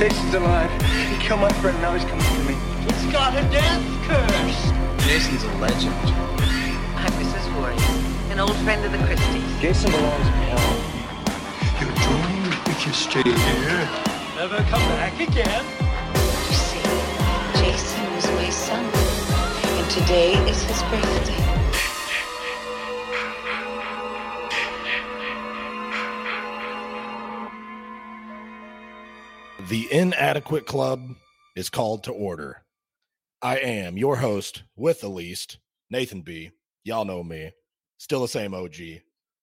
Jason's alive. He killed my friend, now he's coming for me. He's got a death curse. Jason's a legend. I'm Mrs. Voorhees, an old friend of the Christys. Jason belongs in hell. You're doomed if you stay here. Never come back again. You see, Jason was my son, and today is his birthday. The Inadequate Club is called to order. I am your host with the least, Nathan B. Y'all know me, still the same OG,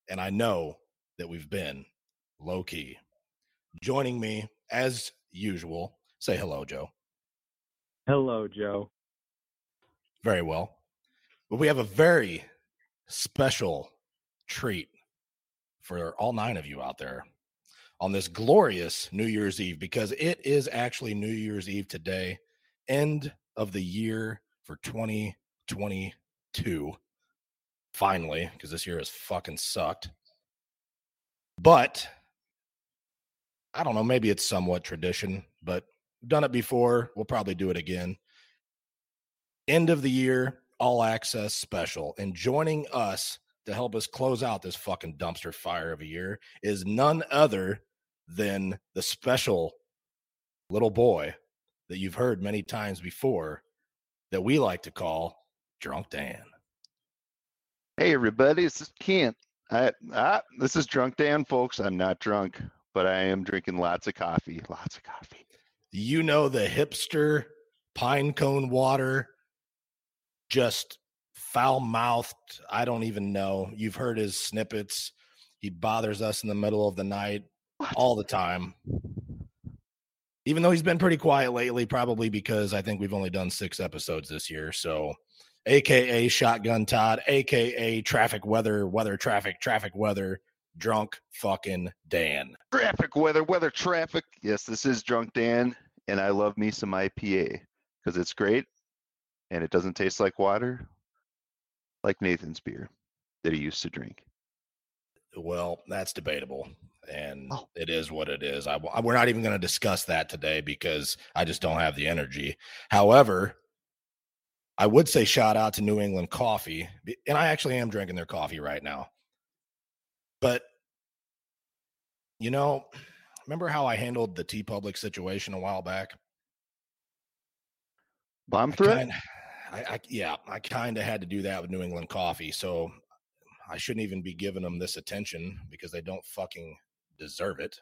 and I know that we've been low key. Joining me, as usual, say hello, Joe. Hello, Joe. Very well. But we have a very special treat for all nine of you out there on this glorious New Year's Eve because it is actually New Year's Eve today, end of the year for 2022. Finally, because this year has fucking sucked. But I don't know, maybe it's somewhat tradition, but done it before. We'll probably do it again. End of the year, all access special. And joining us to help us close out this fucking dumpster fire of a year is none other than the special little boy that you've heard many times before that we like to call Drunk Dan. Hey everybody, this is Kent. I, ah, this is Drunk Dan, folks. I'm not drunk, but I am drinking lots of coffee. Lots of coffee. You know the hipster pine cone water, just foul mouthed. I don't even know. You've heard his snippets. He bothers us in the middle of the night all the time. Even though he's been pretty quiet lately, probably because I think we've only done six episodes this year. So, AKA Shotgun Todd, AKA Traffic Weather, Weather Traffic, Traffic Weather, Drunk Fucking Dan. Traffic, weather, weather, traffic. Yes, this is Drunk Dan, and I love me some IPA because it's great and it doesn't taste like water, like Nathan's beer that he used to drink. Well, that's debatable, and Oh. it is what it is. I, we're not even going to discuss that today because I just don't have the energy. However, I would say shout out to New England Coffee, and I actually am drinking their coffee right now. But you know, remember how I handled the T Public situation a while back? Bomb threat? I, I yeah, I kind of had to do that with New England Coffee, so I shouldn't even be giving them this attention because they don't fucking deserve it.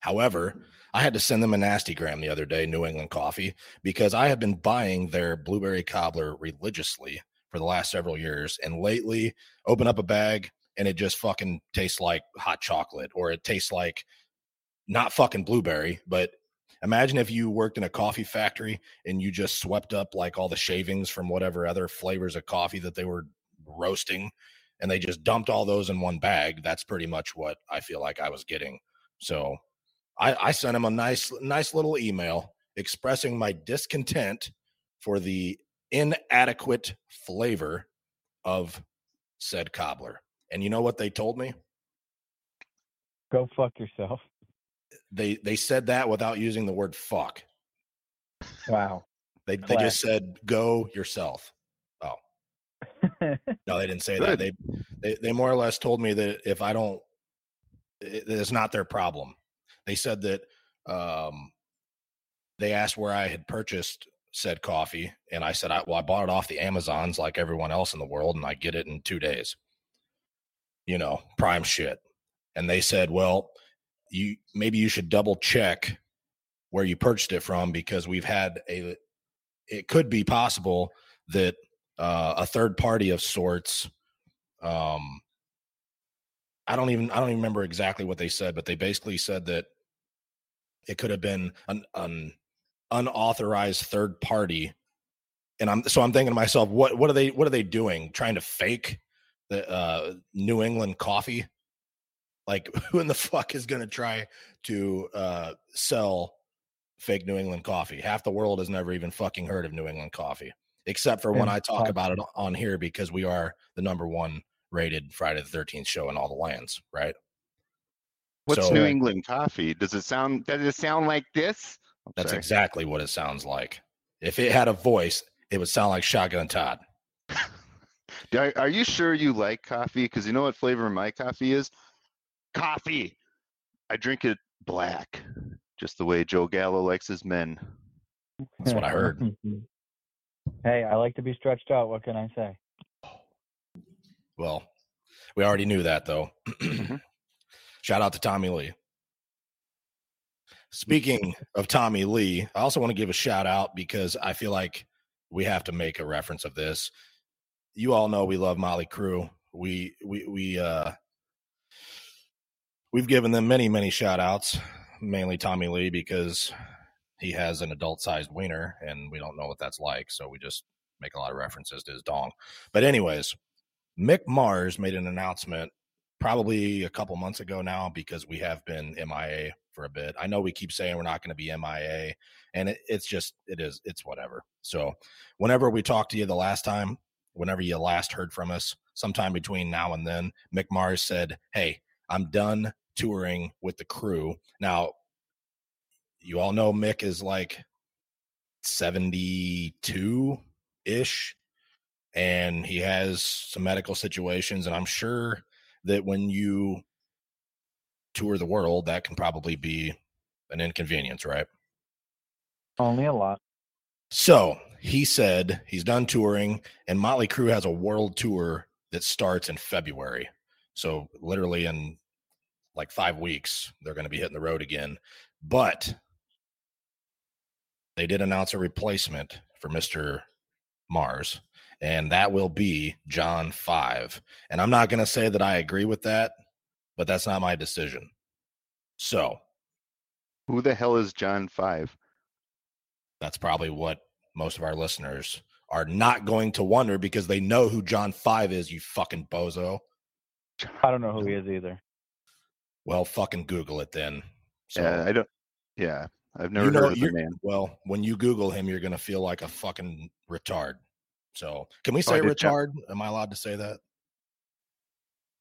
However, I had to send them a nasty gram the other day, New England Coffee, because I have been buying their blueberry cobbler religiously for the last several years, and lately, open up a bag and it just fucking tastes like hot chocolate, or it tastes like not fucking blueberry, but imagine if you worked in a coffee factory and you just swept up like all the shavings from whatever other flavors of coffee that they were roasting and they just dumped all those in one bag that's pretty much what i feel like i was getting. So i i sent him a nice nice little email expressing my discontent for the inadequate flavor of said cobbler. And you know what they told me? Go fuck yourself. they they said that without using the word fuck. Wow. they they just said go yourself No, they didn't say that. They, they they more or less told me that if I don't, it, it's not their problem. They said that um, they asked where I had purchased said coffee, and I said, I, "Well, I bought it off the Amazons like everyone else in the world, and I get it in two days." You know, prime shit. And they said, "Well, you maybe you should double check where you purchased it from because we've had a. It could be possible that." Uh, a third party of sorts. Um, I don't even I don't even remember exactly what they said, but they basically said that it could have been an, an unauthorized third party. And I'm so I'm thinking to myself, what what are they what are they doing? Trying to fake the uh, New England coffee? Like who in the fuck is to try to uh, sell fake New England coffee? Half the world has never even fucking heard of New England coffee except for when I talk fuck- about it on here because we are the number one rated Friday the 13th show in all the lands, right? What's So- New England coffee? Does it sound? Does it sound like this? I'm That's sorry. exactly what it sounds like. If it had a voice, it would sound like Shotgun Todd. Are, are you sure you like coffee? Because you know what flavor my coffee is? Coffee. I drink it black, just the way Joe Gallo likes his men. That's what I heard. Mm-hmm. Hey, I like to be stretched out. What can I say? Well, we already knew that though. Mm-hmm. Shout out to Tommy Lee. Speaking of Tommy Lee, I also want to give a shout out because I feel like we have to make a reference of this. You all know we love Mötley Crüe. We we we uh we've given them many many shout outs, mainly Tommy Lee because he has an adult sized wiener and we don't know what that's like, so we just make a lot of references to his dong. But anyways, Mick Mars made an announcement probably a couple months ago now because we have been MIA for a bit. I know we keep saying we're not going to be MIA, and it, it's just it is it's whatever. So whenever we talked to you the last time, whenever you last heard from us, sometime between now and then, Mick Mars said, "Hey, I'm done touring with the crew." Now, you all know Mick is like 72 ish and he has some medical situations and i'm sure that when you tour the world that can probably be an inconvenience right? Only a lot. so he said he's done touring and motley crue has a world tour that starts in february. So literally in like five weeks they're going to be hitting the road again. But they did announce a replacement for mr mars and that will be John 5. And I'm not going to say that I agree with that, but that's not my decision. So Who the hell is John Five? that's probably what most of our listeners are not going to wonder because they know who John 5 is, you fucking bozo. I don't know who he is either. Well, fucking Google it then. So, yeah, I don't. Yeah, I've never you know, heard of the man. well, when you Google him, you're going to feel like a fucking retard. So, can we Oh, say John- retard? Am I allowed to say that?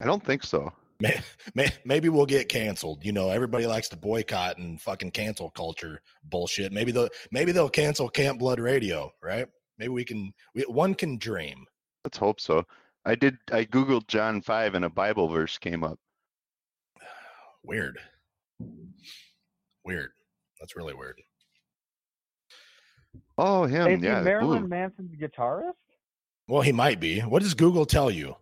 I don't think so. May, may, maybe we'll get canceled. You know, everybody likes to boycott and fucking cancel culture bullshit. Maybe they'll maybe they'll cancel Camp Blood Radio, right? Maybe we can. We, one can dream. Let's hope so. I did. I googled John Five, and a Bible verse came up. Weird. Weird. That's really weird. Oh, him. Is yeah, he Marilyn blue. Manson's guitarist? Well, he might be. What does Google tell you?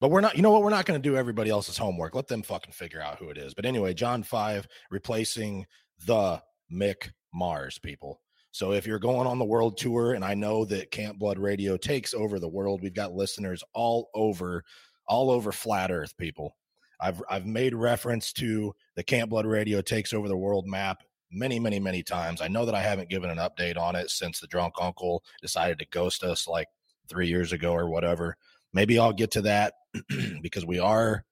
But we're not, you know what? We're not going to do everybody else's homework. Let them fucking figure out who it is. But anyway, John 5 replacing the Mick Mars people. So if you're going on the world tour, and I know that Camp Blood Radio takes over the world, we've got listeners all over, all over flat earth people. I've I've made reference to the Camp Blood Radio takes over the world map many, many, many times. I know that I haven't given an update on it since the drunk uncle decided to ghost us like three years ago or whatever. Maybe I'll get to that because we are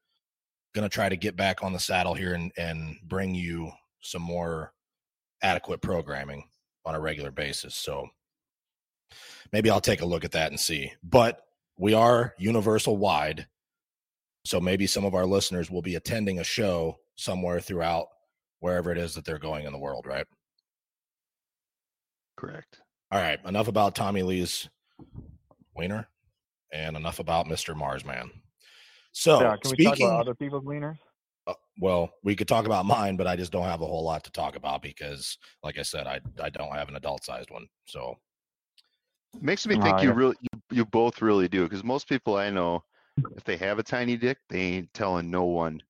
going to try to get back on the saddle here and, and bring you some more adequate programming on a regular basis. So maybe I'll take a look at that and see. But we are universal wide. So maybe some of our listeners will be attending a show somewhere throughout wherever it is that they're going in the world, right? Correct. All right, enough about Tommy Lee's wiener and enough about Mr. Marsman. So, yeah, can we talk speaking, about other people's wieners? uh, well, we could talk about mine, but I just don't have a whole lot to talk about because, like I said, I I don't have an adult sized one. So, Makes me Oh, think you yeah. really, you, you both really do, because most people I know, if they have a tiny dick, they ain't telling no one.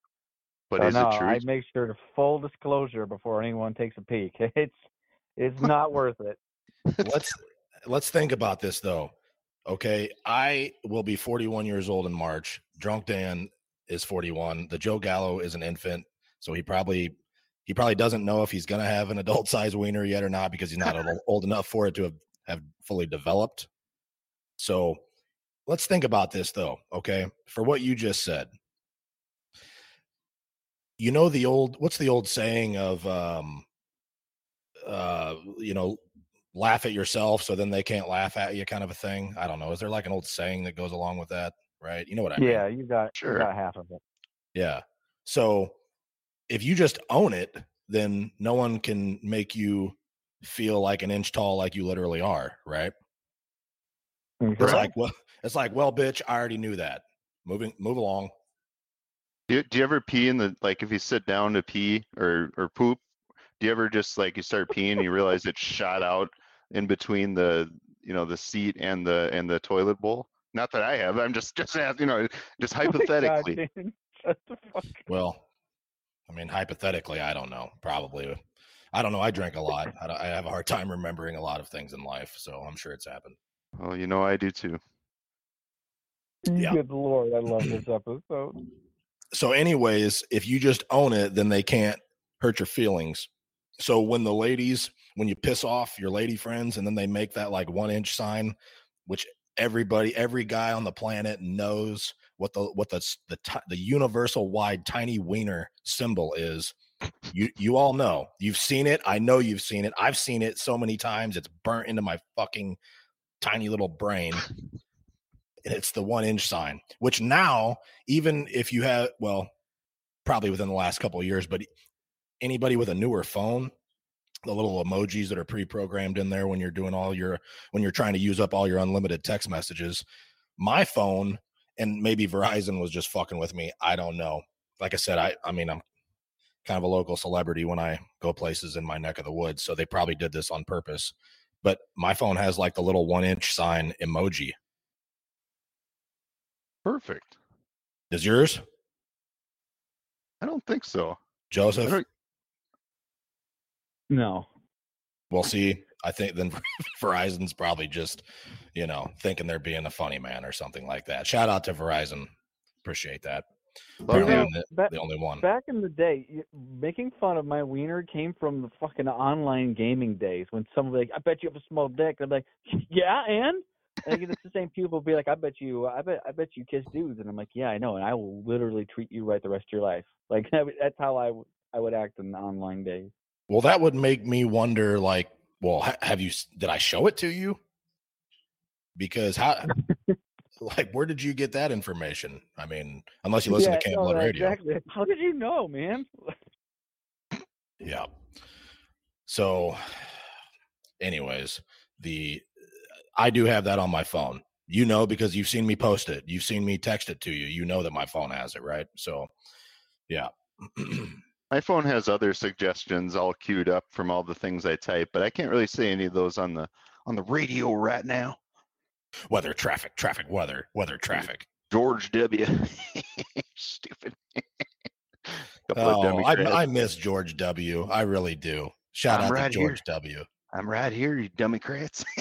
But So is no, it true? I make sure to full disclosure before anyone takes a peek. It's it's not worth it. let's let's think about this though. Okay, I will be 41 years old in March. Drunk Dan is 41. The Joe Gallo is an infant, so he probably he probably doesn't know if he's gonna have an adult size wiener yet or not because he's not old- old enough for it to have, have fully developed. So let's think about this though. Okay, for what you just said, you know the old what's the old saying of um uh you know laugh at yourself so then they can't laugh at you kind of a thing i don't know is there like an old saying that goes along with that right you know what i mean Yeah, you got Sure. you got half of it. yeah so if you just own it, then no one can make you feel like an inch tall like you literally are, right? It's Right. like, well, it's like, well, bitch, I already knew that. Moving, move along. Do you, do you ever pee in the like if you sit down to pee or or poop? Do you ever just like you start peeing and you realize it shot out in between the you know the seat and the and the toilet bowl? Not that I have. I'm just just you know just Oh God, hypothetically. The fuck Well, I mean, hypothetically, I don't know. Probably, I don't know. I drink a lot. I, I have a hard time remembering a lot of things in life, so I'm sure it's happened. Well, you know I do too. Yeah. Good lord, I love this episode. So, anyways, if you just own it, then they can't hurt your feelings. So when the ladies, when you piss off your lady friends, and then they make that like one inch sign, which everybody, every guy on the planet knows what the what the the the universal wide tiny wiener symbol is. You you all know. You've seen it. I know you've seen it. I've seen it so many times. It's burnt into my fucking tiny little brain. And it's the one inch sign, which now, even if you have, well, probably within the last couple of years, but anybody with a newer phone, the little emojis that are pre-programmed in there when you're doing all your when you're trying to use up all your unlimited text messages, my phone and maybe Verizon was just fucking with me. I don't know. Like I said, I I mean I'm kind of a local celebrity when I go places in my neck of the woods, so they probably did this on purpose. But my phone has like the little one inch sign emoji. Perfect. Does yours, I don't think so. Joseph? don't- No. We'll see. I think then Verizon's probably just, you know, thinking they're being a funny man or something like that. Shout out to Verizon. Appreciate that. Love Apparently you. The, Back, the only one. back in the day, making fun of my wiener came from the fucking online gaming days when someone would be like, I bet you have a small dick. I'm like, yeah, and? Like it's the same people be like, I bet you, I bet, I bet you kiss dudes, and I'm like, yeah, I know, and I will literally treat you right the rest of your life. Like that's how I would, I would act in the online days. Well, that would make me wonder like, well, ha- have you did I show it to you? Because how like where did you get that information? I mean, unless you listen to Camp no, Blood Radio. Exactly. How did you know, man? Yeah. So, anyways, the I do have that on my phone. You know because you've seen me post it. You've seen me text it to you. You know that my phone has it, right? So, yeah. My phone has other suggestions all queued up from all the things I type, but I can't really say any of those on the on the radio right now. weather, traffic, traffic, weather, weather, traffic. George W. Stupid. Oh, I. I miss George W. I really do. Shout I'm out right to here. George W. I'm right here, you dummy crats.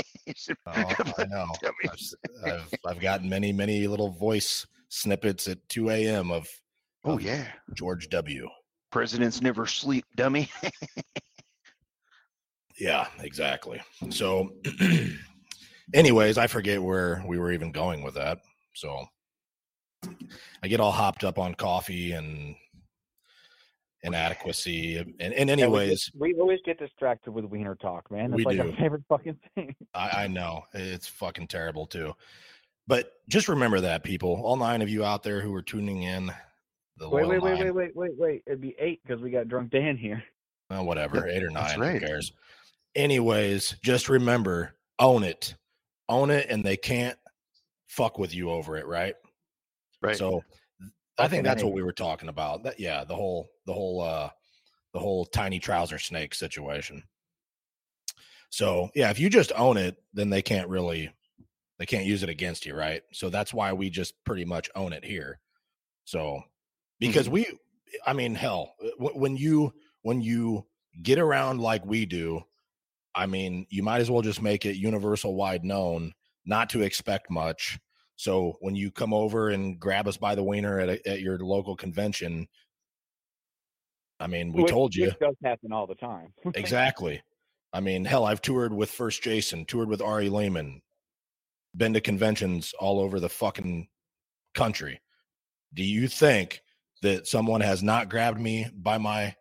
Oh, I know. I've, I've I've gotten many many little voice snippets at 2 a.m. of Oh of yeah. George W. Presidents never sleep, dummy. Yeah, exactly. So, anyways, I forget where we were even going with that. So, I get all hopped up on coffee and inadequacy. And, Yeah, we, anyways, we always get distracted with wiener talk, man. That's We like do. our favorite fucking thing. I, I know it's fucking terrible too. But just remember that, people, all nine of you out there who are tuning in, the Wait, wait, wait, wait, wait, wait, wait. It'd be eight because we got drunk Dan here. well, whatever, eight or nine, right. who cares? Anyways, just remember, own it, own it, and they can't fuck with you over it, right? Right. So I think that's what we were talking about. That yeah, the whole the whole uh the whole tiny trouser snake situation. So yeah, if you just own it, then they can't really they can't use it against you, right? So that's why we just pretty much own it here. So because we I mean hell, when you when you get around like we do, I mean, you might as well just make it universal wide known not to expect much. So when you come over and grab us by the wiener at, a, at your local convention, I mean, we Which- told you Which does happen all the time. exactly. I mean, hell, I've toured with First Jason, toured with Ari Lehman, been to conventions all over the fucking country. Do you think that someone has not grabbed me by my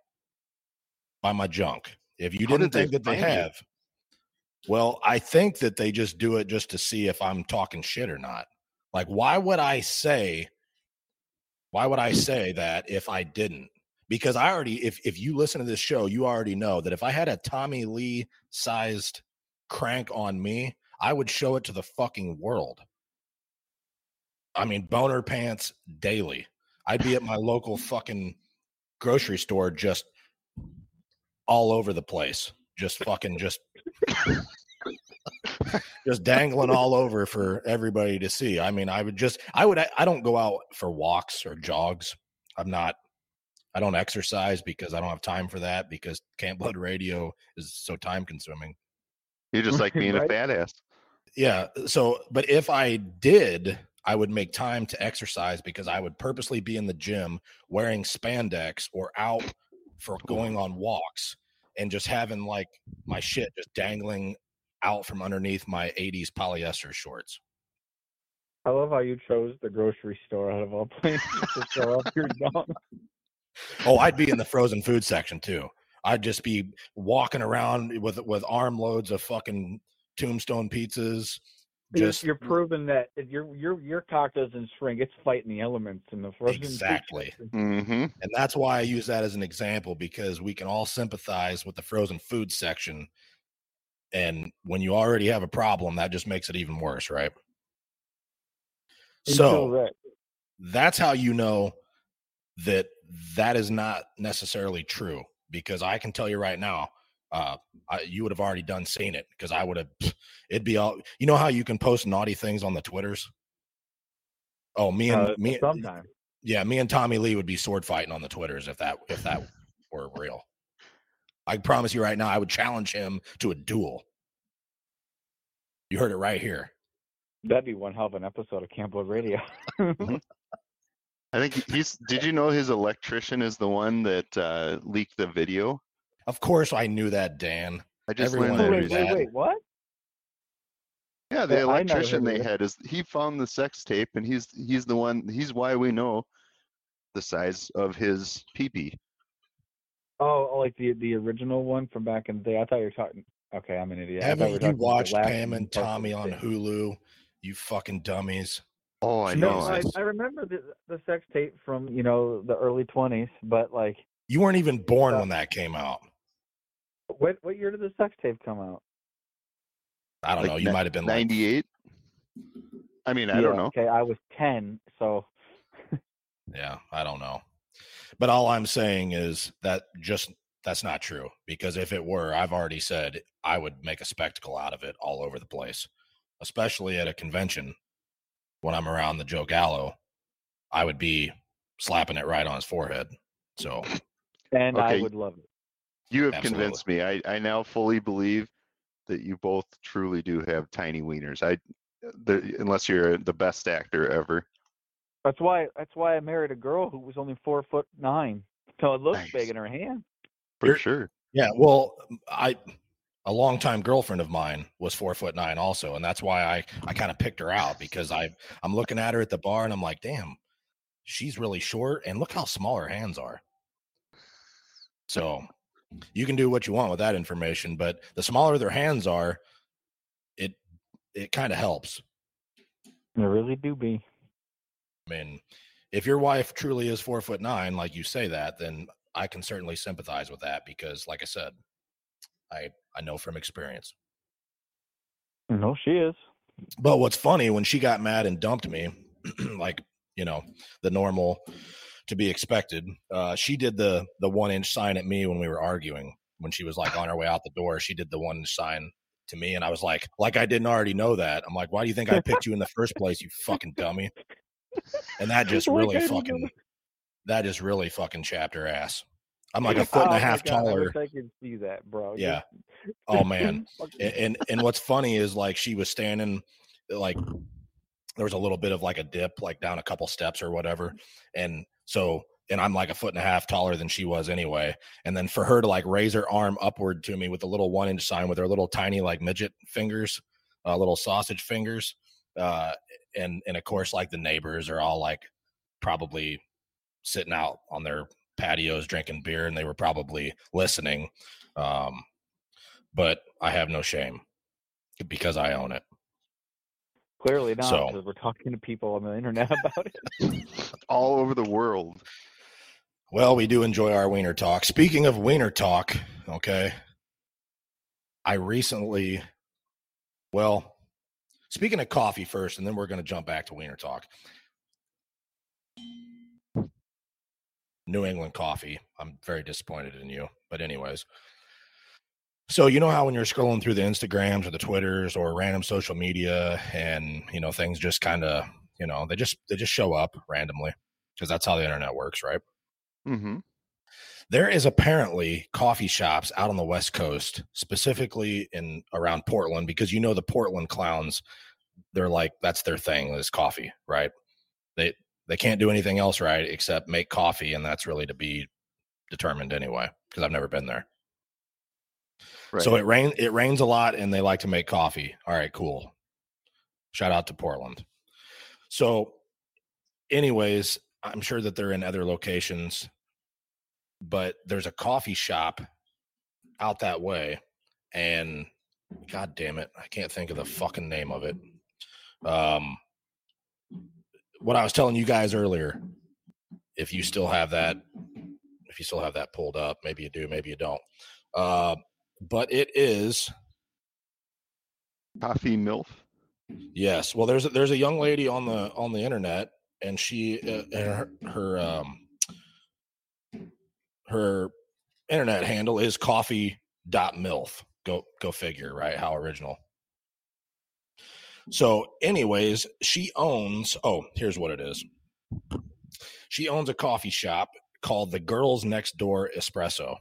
by my junk? If you didn't did they think that they find you? have, well, I think that they just do it just to see if I'm talking shit or not. Like, why would I say? Why would I say that if I didn't? because I already if if you listen to this show, you already know that if I had a Tommy Lee sized crank on me, I would show it to the fucking world. I mean, boner pants daily. I'd be at my local fucking grocery store just all over the place. Just fucking just just dangling all over for everybody to see. I mean, I would just I would I don't go out for walks or jogs. I'm not I don't exercise because I don't have time for that because Camp Blood Radio is so time consuming. You're just like being Right. a badass. Yeah. So, but if I did, I would make time to exercise because I would purposely be in the gym wearing spandex or out for going on walks and just having like my shit just dangling out from underneath my 80s polyester shorts. I love how you chose the grocery store out of all places to show off your dong. Oh, I'd be in the frozen food section too. I'd just be walking around with with armloads of fucking tombstone pizzas. You're- Just you're proving that if your your your cock doesn't shrink. It's fighting the elements in the frozen. Exactly. section. Mm-hmm. And that's why I use that as an example because we can all sympathize with the frozen food section. And when you already have a problem, that just makes it even worse, right? So that- that's how you know that that is not necessarily true because I can tell you right now, uh, I, you would have already done seen it because I would have. It'd be all. You know how you can post naughty things on the twitters. Oh, me and uh, me, sometime. yeah, me and Tommy Lee would be sword fighting on the twitters if that if that were real. I promise you right now, I would challenge him to a duel. You heard it right here. That'd be one hell of an episode of Camp Blood Radio. I think he's. Did you know his electrician is the one that uh, leaked the video? Of course, I knew that, Dan. I just Everyone learned knew that. wait, wait, that. wait, what? Yeah, the Well, electrician they had is he found the sex tape, and he's he's the one. He's why we know the size of his peepee. Oh, oh, like the the original one from back in the day. I thought you were talking. Okay, I'm an idiot. I thought we were Haven't you talking watched Pam and Tommy on today. Hulu? You fucking dummies. Oh, I No, know. I, I remember the the sex tape from you know the early 20s, but like, You weren't even born Uh, when that came out. what what year did the sex tape come out? I don't like know. You ni- might have been like, ninety-eight. I mean, I Yeah, don't know. Okay, I was 10, so yeah, I don't know. But all I'm saying is that just that's not true because if it were, I've already said I would make a spectacle out of it all over the place, especially at a convention when I'm around the Joe Gallo. I would be slapping it right on his forehead. So and I would love it. You have Absolutely. convinced me. I, I now fully believe that you both truly do have tiny wieners. I, the, unless you're the best actor ever. That's why that's why I married a girl who was only four foot nine. So it looks Nice. big in her hand. For You're- sure. Yeah, well, I a longtime girlfriend of mine was four foot nine also, and that's why I I kind of picked her out because I I'm looking at her at the bar and I'm like, damn, she's really short, and look how small her hands are. So you can do what you want with that information, but the smaller their hands are, it it kind of helps. They really do be. I mean, if your wife truly is four foot nine, like you say that, then I can certainly sympathize with that because, like I said, I I know from experience. No, she is. But what's funny when she got mad and dumped me, like you know the normal to be expected, uh, she did the the one inch sign at me when we were arguing. When she was like on her way out the door, she did the one inch sign to me, and I was like, like I didn't already know that. I'm like, why do you think I picked you in the first place, you fucking dummy? And that just really I fucking that just really fucking chapped her ass. I'm like a foot and Oh a my half God, I taller. wish I can see that, bro. Yeah. Oh man. And, and and what's funny is like she was standing like there was a little bit of like a dip like down a couple steps or whatever and so and i'm like a foot and a half taller than she was anyway and then for her to like raise her arm upward to me with a little one inch sign with her little tiny like midget fingers uh, little sausage fingers uh and and of course like the neighbors are all like probably sitting out on their patios drinking beer and they were probably listening um but I have no shame because I own it. Clearly not, So- because we're talking to people on the internet about it. All over the world. Well, we do enjoy our wiener talk. Speaking of wiener talk, okay, I recently, well, speaking of coffee first, and then we're going to jump back to wiener talk. New England coffee. I'm very disappointed in you. But, anyways, so you know how when you're scrolling through the Instagrams or the Twitters or random social media and, you know, things just kind of, you know, they just they just show up randomly because that's how the internet works, right? Mm-hmm. There is apparently coffee shops out on the West Coast, specifically in around Portland, because you know the Portland clowns, they're like that's their thing is coffee, right? They they can't do anything else right except make coffee, and that's really to be determined anyway, because I've never been there. Right. So it rain it rains a lot and they like to make coffee. All right, cool. Shout out to Portland. So anyways, I'm sure that they're in other locations, but there's a coffee shop out that way and god damn it, I can't think of the fucking name of it. Um what I was telling you guys earlier, if you still have that if you still have that pulled up, maybe you do, maybe you don't. Uh but it is Coffee MILF. yes. Well, there's a, there's a young lady on the on the internet, and she uh, and her her um her internet handle is coffee dot milf. Go go figure, right? How original. So, anyways, she owns. Oh, here's what it is. She owns a coffee shop called the Girls Next Door Espresso.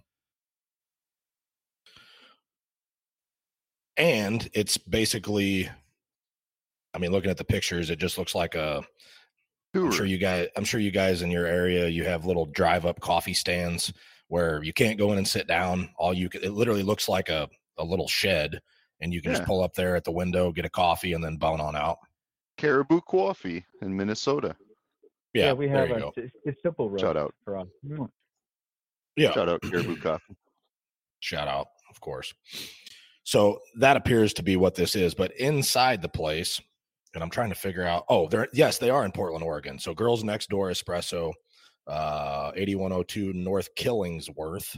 and it's basically i mean looking at the pictures it just looks like a i'm sure you guys i'm sure you guys in your area you have little drive up coffee stands where you can't go in and sit down all you can, it literally looks like a, a little shed and you can Yeah. just pull up there at the window get a coffee and then bone on out Caribou Coffee in Minnesota. yeah, we have a it's, it's simple roast Shout out. for us. Yeah Shout out Caribou Coffee. shout out of course so that appears to be what this is but inside the place and i'm trying to figure out oh they're yes they are in portland oregon. So girls next door espresso uh 8102 north killingsworth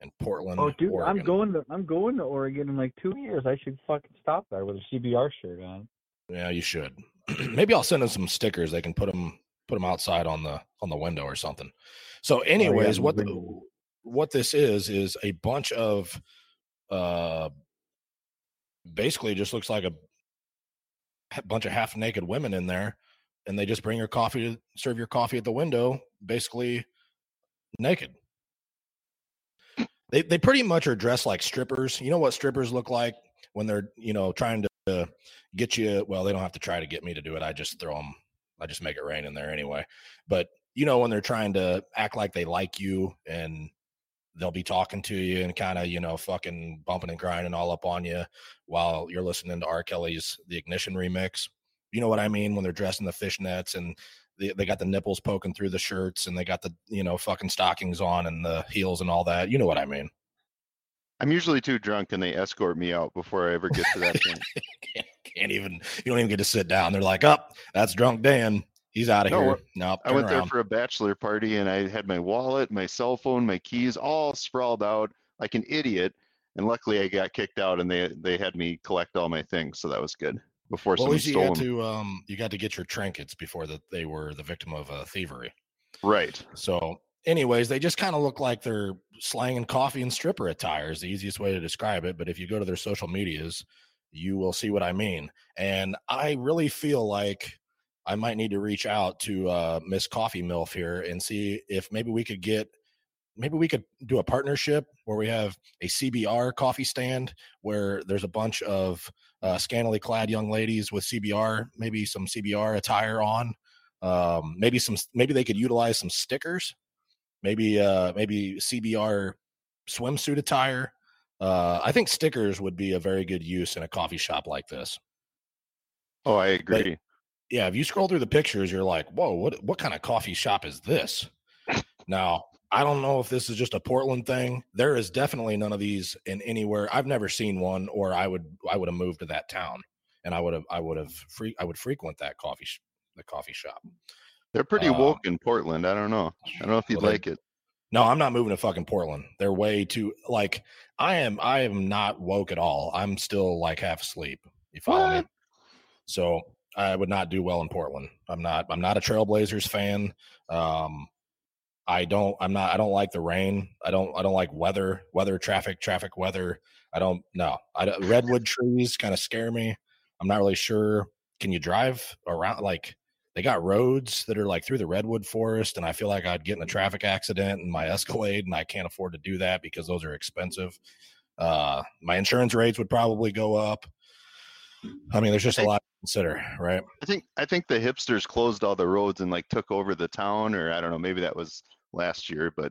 in portland Oh, dude, I'm going to I'm going to Oregon in like two years. I should fucking stop there with a CBR shirt on. yeah you should. Maybe i'll send them some stickers. They can put them put them outside on the on the window or something. So anyways Oh, yeah, what the what this is is a bunch of uh basically just looks like a bunch of half naked women in there and they just bring your coffee to serve your coffee at the window basically naked. They they pretty much are dressed like strippers. You know what strippers look like when they're you know trying to uh, get you well they don't have to try to get me to do it i just throw them i just make it rain in there anyway. But you know when they're trying to act like they like you and they'll be talking to you and kind of you know fucking bumping and grinding all up on you while you're listening to R. Kelly's The Ignition remix. You know what I mean when they're dressed in the fishnets and they, they got the nipples poking through the shirts and they got the you know fucking stockings on and the heels and all that. You know what I mean? I'm usually too drunk and they escort me out before I ever get to that point. can't, can't even you don't even get to sit down. They're like, up, oh, that's drunk Dan. He's out of No, here. No, I went there for a bachelor party and I had my wallet, my cell phone, my keys all sprawled out like an idiot. And luckily I got kicked out and they they had me collect all my things, so that was good. Before well, someone least you stole got them. to um you got to get your trinkets before that they were the victim of uh, thievery. Right. So, anyways, they just kind of look like they're slanging coffee and stripper attire is the easiest way to describe it. But if you go to their social medias, you will see what I mean. And I really feel like I might need to reach out to uh, Miss Coffee Milf here and see if maybe we could get, maybe we could do a partnership where we have a CBR coffee stand where there's a bunch of uh, scantily clad young ladies with CBR, maybe some CBR attire on. Um, maybe some, maybe they could utilize some stickers maybe uh maybe CBR swimsuit attire. Uh I think stickers would be a very good use in a coffee shop like this. Oh, I agree. Yeah, if you scroll through the pictures, you're like, whoa, what what kind of coffee shop is this? Now, I don't know if this is just a Portland thing. There is definitely none of these in anywhere. I've never seen one, or I would I would have moved to that town, and I would have I would have free I would frequent that coffee sh- the coffee shop. They're pretty Um, woke in Portland. I don't know. I don't know if you'd well, like it. No, I'm not moving to fucking Portland. They're way too like I am I am not woke at all. I'm still like half asleep. You follow me? So I would not do well in Portland. I'm not I'm not a Trailblazers fan. Um I don't I'm not I don't like the rain. I don't I don't like weather, weather, traffic, traffic, weather. I don't no. I don't, redwood trees kind of scare me. I'm not really sure. Can you drive around like they got roads that are like through the redwood forest and I feel like I'd get in a traffic accident in my Escalade and I can't afford to do that because those are expensive. Uh my insurance rates would probably go up. I mean, there's just a lot consider, right? I think I think the hipsters closed all the roads and like took over the town, or I don't know, maybe that was last year, but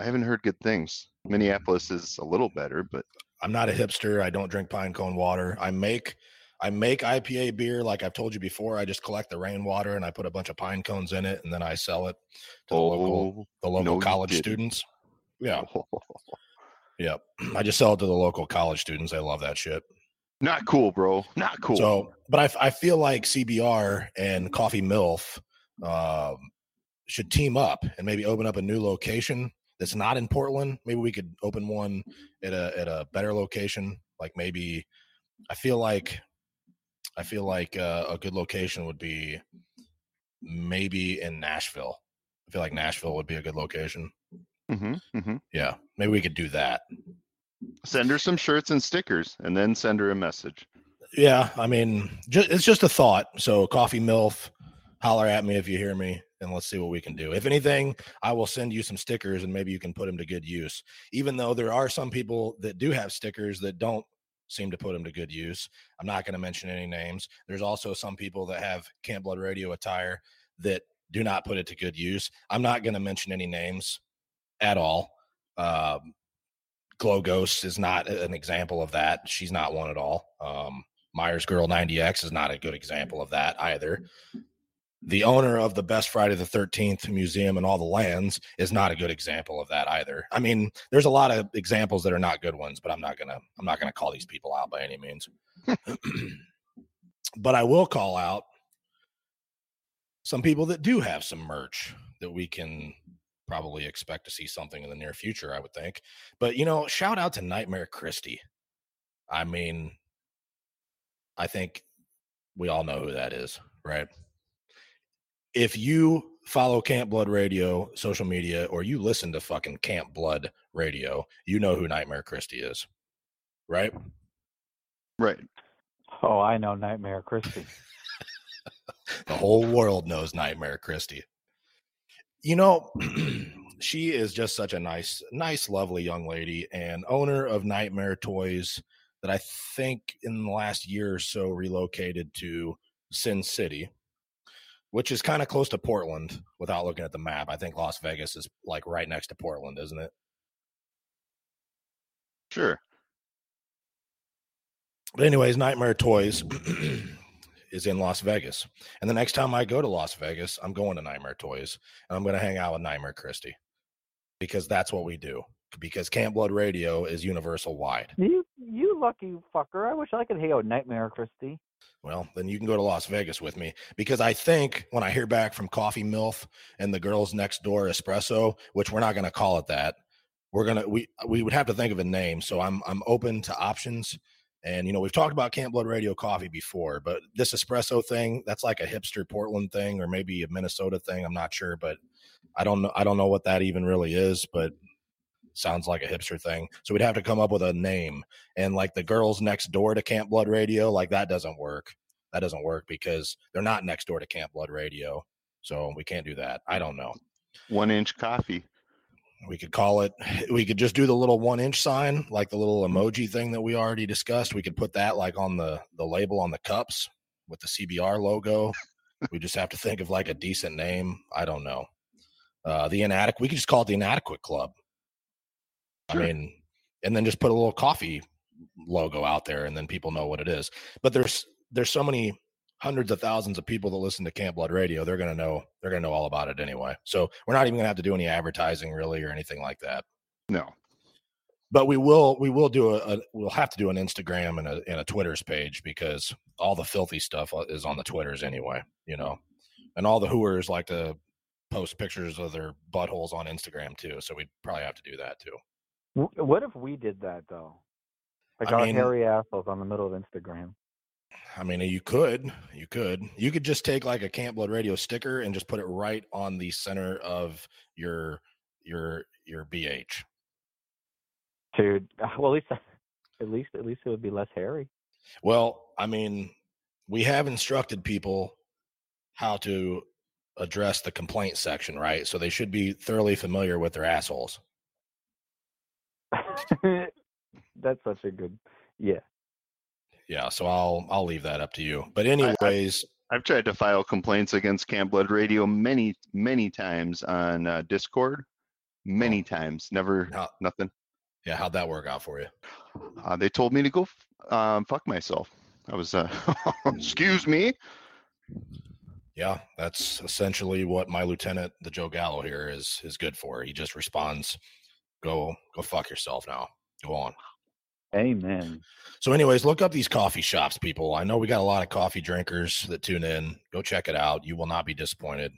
I haven't heard good things. Minneapolis is a little better, but I'm not a hipster. I don't drink pine cone water. I make I make IPA beer like I've told you before. I just collect the rainwater and I put a bunch of pine cones in it and then I sell it to the local oh, the local no, college students. Yeah, yeah. I just sell it to the local college students. They love that shit. Not cool, bro. Not cool. So, but I, I feel like CBR and Coffee MILF um, should team up and maybe open up a new location that's not in Portland. Maybe we could open one at a at a better location. Like maybe I feel like I feel like uh, a good location would be maybe in Nashville. I feel like Nashville would be a good location. hmm hmm Yeah, maybe we could do that. Send her some shirts and stickers, and then send her a message. Yeah, I mean, ju- it's just a thought. So, Coffee MILF, holler at me if you hear me, and let's see what we can do. If anything, I will send you some stickers, and maybe you can put them to good use. Even though there are some people that do have stickers that don't seem to put them to good use. I'm not going to mention any names. There's also some people that have Camp Blood Radio attire that do not put it to good use. I'm not going to mention any names at all. Um, Glow Ghost is not an example of that. She's not one at all. Um, Myers Girl 90X is not a good example of that either. The owner of the best Friday the 13th museum in all the lands is not a good example of that either. I mean, there's a lot of examples that are not good ones, but I'm not gonna I'm not gonna call these people out by any means. but I will call out some people that do have some merch that we can probably expect to see something in the near future, I would think. But you know, shout out to Nightmare Christie. I mean, I think we all know who that is, right? If you follow Camp Blood Radio social media or you listen to fucking Camp Blood Radio, you know who Nightmare Christie is, right? Right. Oh, I know Nightmare Christie. The whole world knows Nightmare Christie. You know, she is just such a nice, nice, lovely young lady and owner of Nightmare Toys that I think in the last year or so relocated to Sin City, which is kind of close to Portland without looking at the map. I think Las Vegas is like right next to Portland, isn't it? Sure. But anyways, Nightmare Toys is in Las Vegas. And the next time I go to Las Vegas, I'm going to Nightmare Toys and I'm going to hang out with Nightmare Christie because that's what we do. Because Camp Blood Radio is universal wide. You, you lucky fucker. I wish I could hang out with Nightmare Christie. Well, then you can go to Las Vegas with me because I think when I hear back from Coffee MILF and the girls next door espresso, which we're not going to call it that, we're gonna we we would have to think of a name. So I'm I'm open to options. And you know, we've talked about Camp Blood Radio coffee before, but this espresso thing, that's like a hipster Portland thing or maybe a Minnesota thing. I'm not sure, but I don't know I don't know what that even really is, but sounds like a hipster thing. So we'd have to come up with a name. And like the girls next door to Camp Blood Radio, like that doesn't work. That doesn't work because they're not next door to Camp Blood Radio. So we can't do that. I don't know. One inch coffee. We could call it, we could just do the little one inch sign, like the little emoji thing that we already discussed. We could put that like on the, the label on the cups with the CBR logo. we just have to think of like a decent name. I don't know. Uh, the inadequate, we could just call it the inadequate club. Sure. I mean, and then just put a little coffee logo out there and then people know what it is. But there's, there's so many hundreds of thousands of people that listen to Camp Blood Radio, they're gonna know they're gonna know all about it anyway. So we're not even gonna have to do any advertising really or anything like that. No. But we will we will do a, a we'll have to do an Instagram and a and a Twitter's page because all the filthy stuff uh, is on the Twitters anyway, you know. And all the hooers like to post pictures of their buttholes on Instagram too. So we'd probably have to do that too. What if we did that though? Like I our mean- hairy assholes on the middle of Instagram. I mean, you could, you could, you could just take like a Camp Blood Radio sticker and just put it right on the center of your your your BH. Dude, well at least at least at least it would be less hairy. Well, I mean, we have instructed people how to address the complaint section, right? So they should be thoroughly familiar with their assholes. That's such a good yeah. Yeah, so I'll I'll leave that up to you. But anyways, I've tried to file complaints against Camp Blood Radio many, many times on uh, Discord. Many times, never How- nothing. yeah, how'd that work out for you? Uh, they told me to go f- um, fuck myself. I was, uh, excuse me. Yeah, that's essentially what my lieutenant, the Joe Gallo here, is is good for. He just responds, "Go, go fuck yourself now. Go on." Amen. So, anyways, look up these coffee shops, people. I know we got a lot of coffee drinkers that tune in. Go check it out. You will not be disappointed.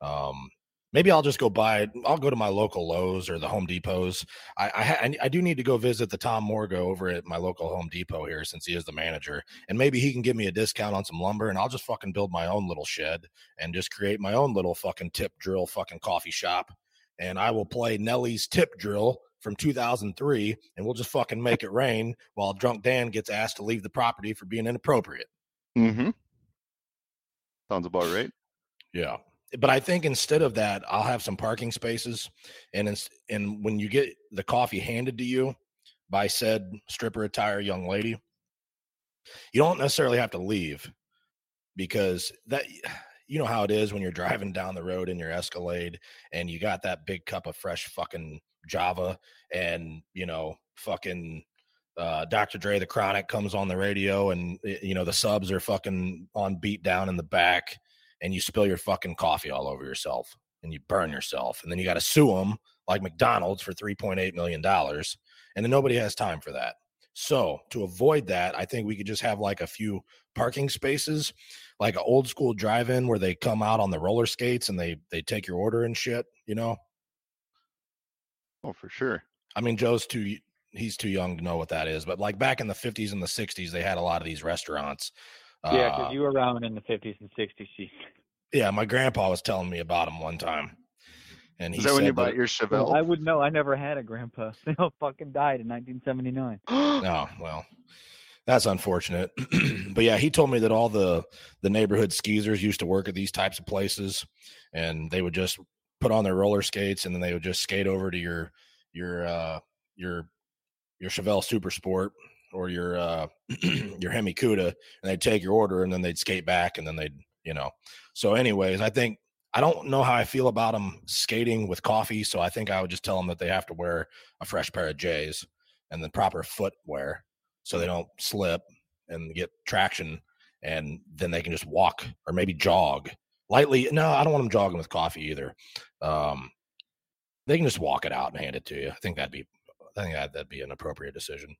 Um, maybe I'll just go buy it. I'll go to my local Lowe's or the Home Depots. I I, ha- I do need to go visit the Tom Morgo over at my local Home Depot here since he is the manager, and maybe he can give me a discount on some lumber, and I'll just fucking build my own little shed and just create my own little fucking tip drill fucking coffee shop, and I will play Nelly's tip drill from 2003 and we'll just fucking make it rain while drunk Dan gets asked to leave the property for being inappropriate. Mm-hmm. Sounds about right. Yeah. But I think instead of that, I'll have some parking spaces and and when you get the coffee handed to you by said stripper attire young lady, you don't necessarily have to leave because that you know how it is when you're driving down the road in your Escalade and you got that big cup of fresh fucking Java and you know fucking uh, Dr. Dre the Chronic comes on the radio and you know the subs are fucking on beat down in the back and you spill your fucking coffee all over yourself and you burn yourself and then you got to sue them like McDonald's for 3.8 million dollars and then nobody has time for that. So to avoid that, I think we could just have like a few parking spaces, like an old school drive-in where they come out on the roller skates and they they take your order and shit. You know, Oh, for sure. I mean, Joe's too he's too young to know what that is, but like back in the 50s and the 60s, they had a lot of these restaurants. Yeah, Uh, because you were around in the fifties and sixties. She yeah, my grandpa was telling me about them one time, and he Is that when you said bought your Chevelle? I would know. I never had a grandpa. They all fucking died in 1979. oh, well, that's unfortunate. but yeah, he told me that all the the neighborhood skeezers used to work at these types of places, and they would just put on their roller skates and then they would just skate over to your your uh your your Chevelle Super Sport or your uh your Hemi Cuda, and they'd take your order and then they'd skate back and then they'd you know. So, anyways, I think. I don't know how I feel about them skating with coffee, so I think I would just tell them that they have to wear a fresh pair of J's and the proper footwear so they don't slip and get traction and then they can just walk or maybe jog lightly no i don't want them jogging with coffee either um they can just walk it out and hand it to you i think that'd be i think that, that'd be an appropriate decision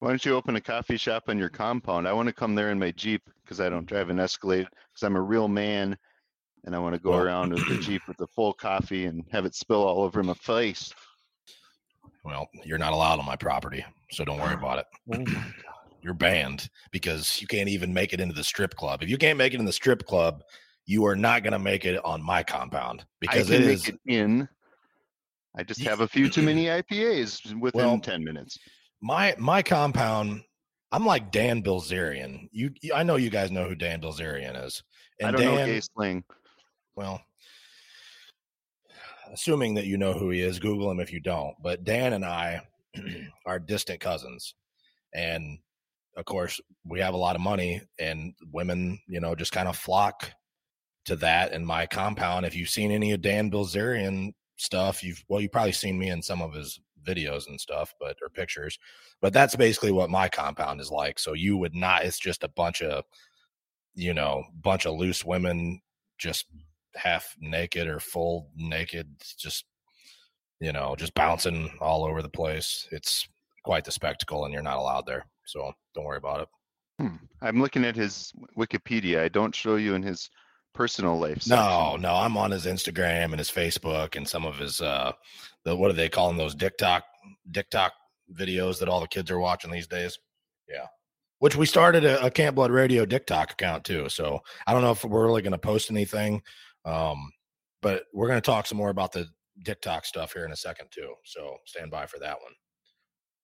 Why don't you open a coffee shop on your compound? I want to come there in my Jeep because I don't drive an Escalade because I'm a real man and I want to go Well- around with the Jeep with the full coffee and have it spill all over my face. well you're not allowed on my property so don't worry about it Oh. You're banned because you can't even make it into the strip club if you can't make it in the strip club you are not going to make it on my compound because I it is it in. I just have a few too many IPAs within Well, 10 minutes. my my compound i'm like dan bilzerian you i know you guys know who dan bilzerian is I and don't know dan gay slang. well assuming that you know who he is google him if you don't but dan and i are distant cousins and of course we have a lot of money and women you know just kind of flock to that in my compound. If you've seen any of dan bilzerian stuff you've well you've probably seen me in some of his videos and stuff but or pictures but that's basically what my compound is like. So you would not it's just a bunch of you know bunch of loose women just half naked or full naked just you know just bouncing all over the place. It's quite the spectacle and you're not allowed there so don't worry about it Hmm. I'm looking at his Wikipedia. I don't show you in his personal life. No, section. no, I'm on his Instagram and his Facebook and some of his uh the what do they call them those TikTok TikTok videos that all the kids are watching these days. Yeah. Which we started a, a Camp Blood Radio TikTok account too. So I don't know if we're really gonna post anything. Um, but we're gonna talk some more about the TikTok stuff here in a second too. So stand by for that one.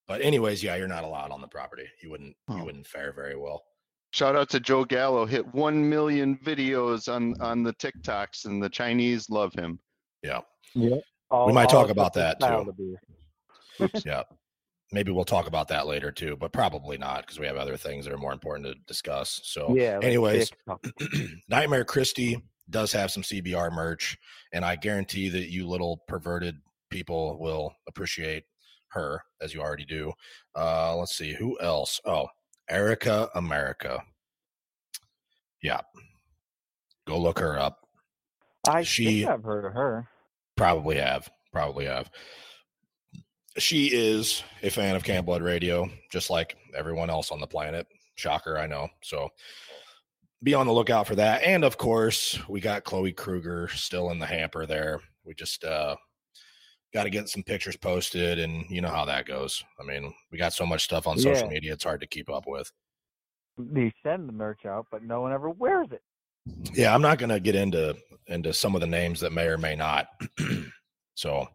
But anyways, yeah, you're not allowed on the property. You wouldn't you Oh. wouldn't fare very well. Shout out to Joe Gallo, hit one million videos on on the TikToks, and the Chinese love him. Yeah. Yeah. We might talk about that, too. yeah. Maybe we'll talk about that later too, but probably not because we have other things that are more important to discuss. So, Yeah. anyways, Nightmare Christy does have some CBR merch, and I guarantee that you little perverted people will appreciate her as you already do. Uh, let's see who else. Oh, Erica America. Yeah, go look her up. I she- think I've heard of her. Probably have. Probably have. She is a fan of Camp Blood Radio, just like everyone else on the planet. Shocker, I know. So be on the lookout for that. And of course, we got Chloe Kruger still in the hamper there. We just uh got to get some pictures posted and you know how that goes. I mean, we got so much stuff on social Yeah. media, it's hard to keep up with. They send the merch out, but no one ever wears it. yeah i'm not going to get into into some of the names that may or may not so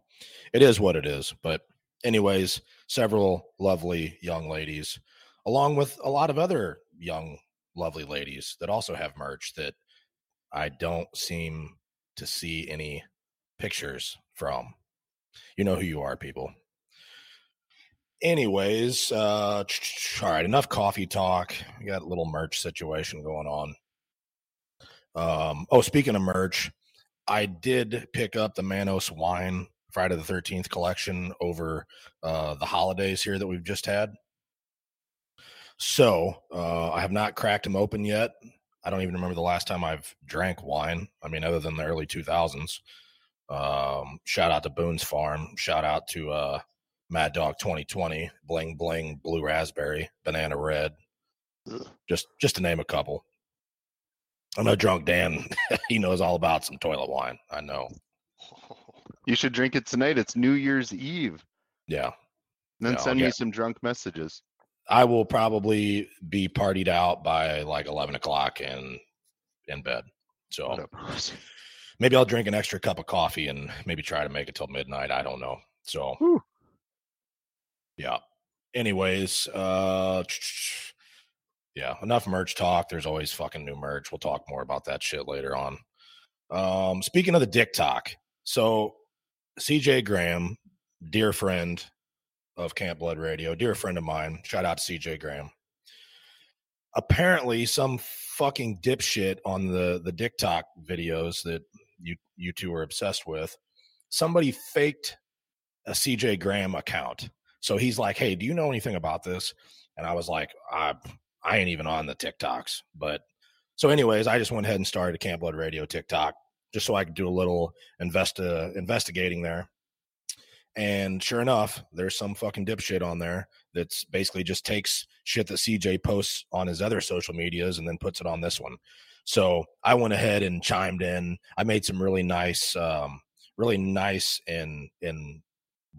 it is what it is but anyways several lovely young ladies along with a lot of other young lovely ladies that also have merch that i don't seem to see any pictures from you know who you are people anyways uh all right enough coffee talk we got a little merch situation going on um, oh, speaking of merch, I did pick up the Manos wine Friday the 13th collection over uh, the holidays here that we've just had. So uh, I have not cracked them open yet. I don't even remember the last time I've drank wine. I mean, other than the early 2000s. Um, shout out to Boone's Farm. Shout out to uh, Mad Dog 2020, Bling Bling, Blue Raspberry, Banana Red. Ugh. Just just to name a couple. I know drunk Dan, he knows all about some toilet wine. I know. You should drink it tonight. It's New Year's Eve. Yeah. Then Yeah, I'll send me some drunk messages. I will probably be partied out by like 11 o'clock and in bed. So. Maybe I'll drink an extra cup of coffee and maybe try to make it till midnight. I don't know. So, Whew. yeah. Anyways, uh, yeah, enough merch talk. There's always fucking new merch. We'll talk more about that shit later on. Um, speaking of the dick talk, so CJ Graham, dear friend of Camp Blood Radio, dear friend of mine, shout out to CJ Graham. Apparently, some fucking dipshit on the the dick talk videos that you you two are obsessed with, somebody faked a CJ Graham account. So he's like, "Hey, do you know anything about this?" And I was like, "I I ain't even on the TikToks." But so, anyways, I just went ahead and started a Camp Blood Radio TikTok just so I could do a little invest uh, investigating there. And sure enough, there's some fucking dipshit on there that's basically just takes shit that CJ posts on his other social medias and then puts it on this one. So I went ahead and chimed in. I made some really nice, um, really nice and and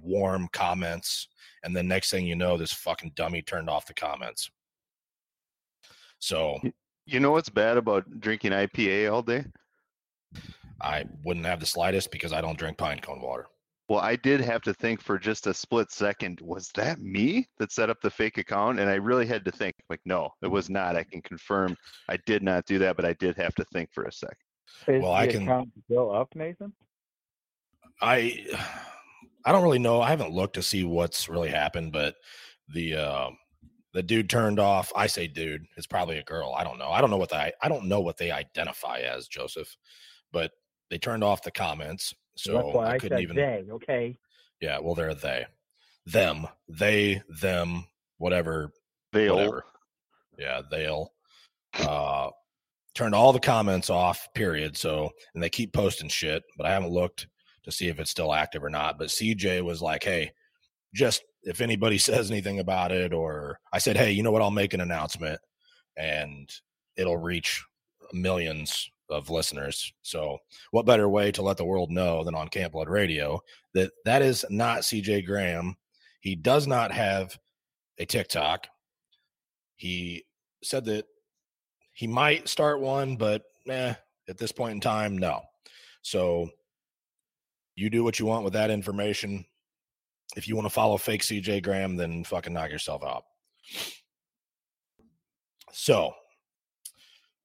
warm comments. And then next thing you know, this fucking dummy turned off the comments. So You know what's bad about drinking IPA all day? I wouldn't have the slightest because I don't drink pine cone water. Well, I did have to think for just a split second, was that me that set up the fake account? And I really had to think, like, no, it was not. I can confirm I did not do that, but I did have to think for a second. Is Well, the I can- account still up, Nathan? I I don't really know. I haven't looked to see what's really happened, but the uh, the dude turned off. I say dude, it's probably a girl. I don't know. I don't know what they I don't know what they identify as, Joseph. But they turned off the comments, so That's why I I, couldn't said even. they. Okay. Yeah, well, they're they, them, they, them, whatever, They whatever. Yeah, they'll uh turned all the comments off, period. So and they keep posting shit, but I haven't looked to see if it's still active or not. But CJ was like, Hey, just if anybody says anything about it, or I said, Hey, you know what, I'll make an announcement and it'll reach millions of listeners. So, what better way to let the world know than on Camp Blood Radio that that is not CJ Graham. He does not have a TikTok. He said that he might start one, but eh, at this point in time, no. So, you do what you want with that information. If you want to follow fake CJ Graham, then fucking knock yourself out. So,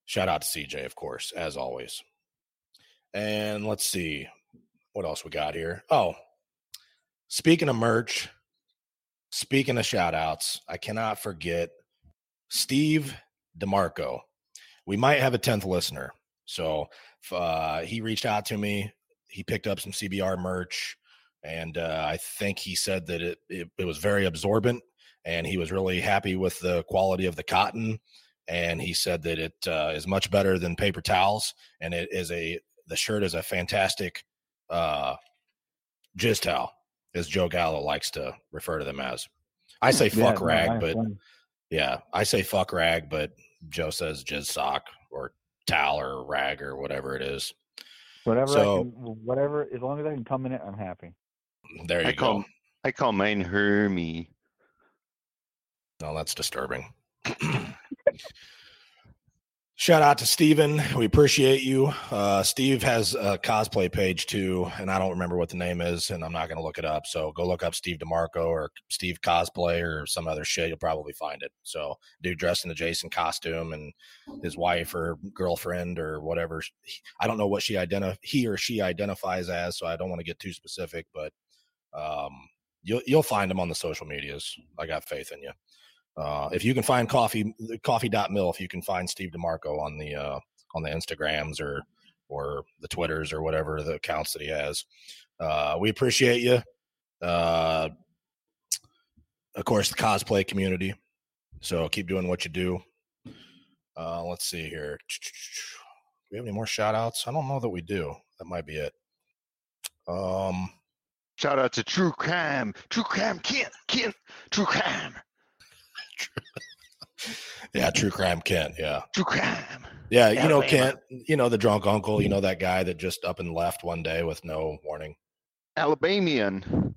shout out to CJ, of course, as always. And let's see what else we got here. Oh, speaking of merch, speaking of shout outs, I cannot forget Steve DeMarco. We might have a 10th listener. So uh, he reached out to me. He picked up some CBR merch. And uh, I think he said that it, it, it was very absorbent and he was really happy with the quality of the cotton and he said that it uh, is much better than paper towels and it is a the shirt is a fantastic uh jizz towel as joe gallo likes to refer to them as i say fuck Yeah, rag I but understand. yeah i say fuck rag but joe says jizz sock or towel or rag or whatever it is Whatever So- I can, whatever, as long as I can come in it, I'm happy. there you I go call I call mine Hermie. No, that's disturbing. Shout out to Steven. We appreciate you. Uh, Steve has a cosplay page too, and I don't remember what the name is, and I'm not going to look it up. So go look up Steve DeMarco or Steve Cosplay or some other shit. You'll probably find it. So, dude dressed in the Jason costume and his wife or girlfriend or whatever. I don't know what she identif he or she identifies as, so I don't want to get too specific, but um, you'll you'll find him on the social medias. I got faith in you. Uh, if you can find coffee coffee.mil, if you can find Steve DeMarco on the uh, on the Instagrams or or the Twitters or whatever the accounts that he has, uh, we appreciate you. Uh, of course, the cosplay community. So keep doing what you do. Uh, let's see here. Do we have any more shout outs? I don't know that we do. That might be it. Um, Shout out to True Crime. True Crime Kent. Kent. True Crime. yeah, True Crime Kent. Yeah. True Crime. Yeah, you know Alabama. Kent, you know the drunk uncle, you know that guy that just up and left one day with no warning. Alabamian.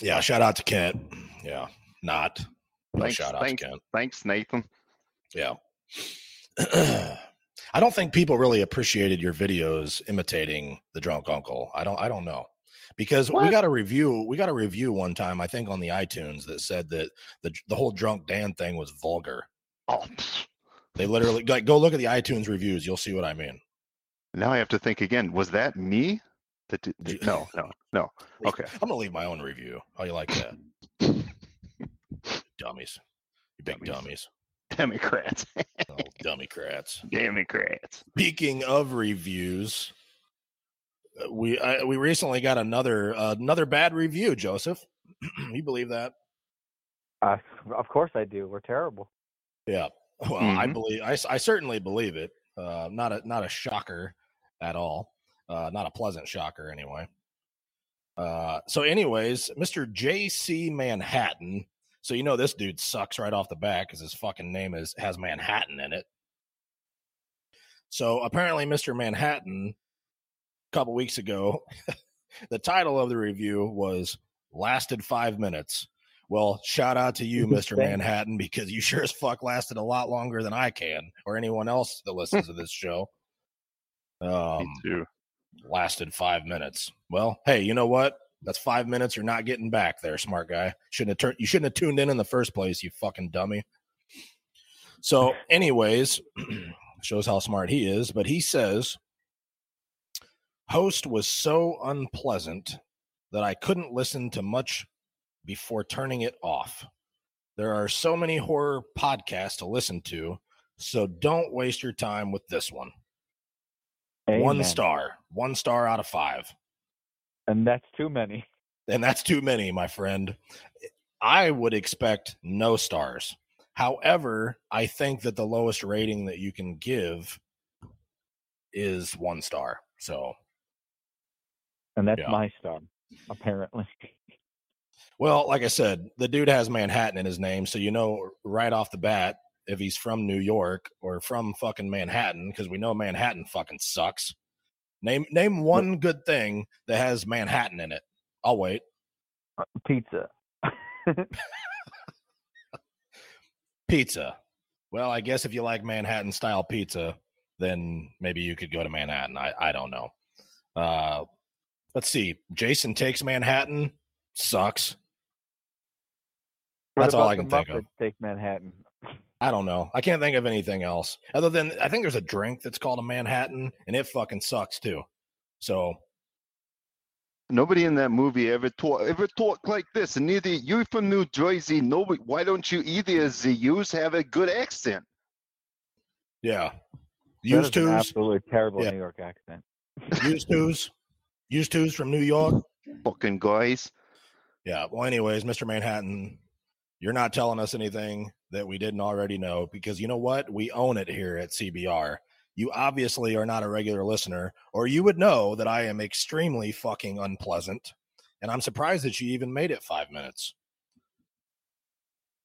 Yeah, shout out to Kent. Yeah, not. No Thanks, shout out thanks, to Kent. thanks, Nathan. Yeah. I don't think people really appreciated your videos imitating the drunk uncle. I don't I don't know. Because we got a review, we got a review one time, I think on the iTunes that said that the the whole drunk Dan thing was vulgar. Oh. They literally like go look at the iTunes reviews, you'll see what I mean. now I have to think again. Was that me? That did, did- no, no, no. Okay. I'm gonna leave my own review. How you like that? dummies. You big Dummies. dummies. Democrats. Oh, dummy crats. Democrats. Speaking of reviews, we I, we recently got another uh, another bad review, Joseph. you believe that? Uh, of course I do. We're terrible. Yeah. Well, I Mhm. believe I certainly believe it. Uh, not a not a shocker at all. Uh, not a pleasant shocker anyway. Uh, so, anyways, Mr. J.C. Manhattan. So you know this dude sucks right off the bat because his fucking name is has Manhattan in it. So apparently, Mr. Manhattan, a couple weeks ago, the title of the review was "Lasted Five Minutes." Well, shout out to you, Mr. Manhattan, because you sure as fuck lasted a lot longer than I can or anyone else that listens to this show. Um, Me too. lasted five minutes. Well, hey, you know what? That's five minutes you're not getting back there, smart guy. Shouldn't have turned you shouldn't have tuned in in the first place, you fucking dummy. So, anyways, shows how smart he is, but he says host was so unpleasant that I couldn't listen to much before turning it off. There are so many horror podcasts to listen to, so don't waste your time with this one. One star. One star out of five. And that's too many. And that's too many, my friend. I would expect no stars. However, I think that the lowest rating that you can give is one star. So, And that's Yeah. my star, apparently. well, like I said, the dude has Manhattan in his name. So, you know, right off the bat, if he's from New York or from fucking Manhattan because we know Manhattan fucking sucks. Name name one good thing that has Manhattan in it. I'll wait. Pizza. Pizza. Well, I guess if you like Manhattan style pizza, then maybe you could go to Manhattan. I, I don't know. Uh, let's see. Jason takes Manhattan. Sucks. What That's all I can think of. Take Manhattan. I don't know. I can't think of anything else other than I think there's a drink that's called a Manhattan, and it fucking sucks too. So Nobody in that movie ever talk ever talk like this. And neither you from New Jersey. Nobody. Why don't you either of the yous have a good accent? yeah, That used is absolutely terrible Yeah. New York accent. used tos, used tos from New York. Fucking guys. Yeah. Well, anyways, Mr. Manhattan, you're not telling us anything that we didn't already know because you know what? We own it here at CBR. You obviously are not a regular listener, or you would know that I am extremely fucking unpleasant. And I'm surprised that you even made it five minutes.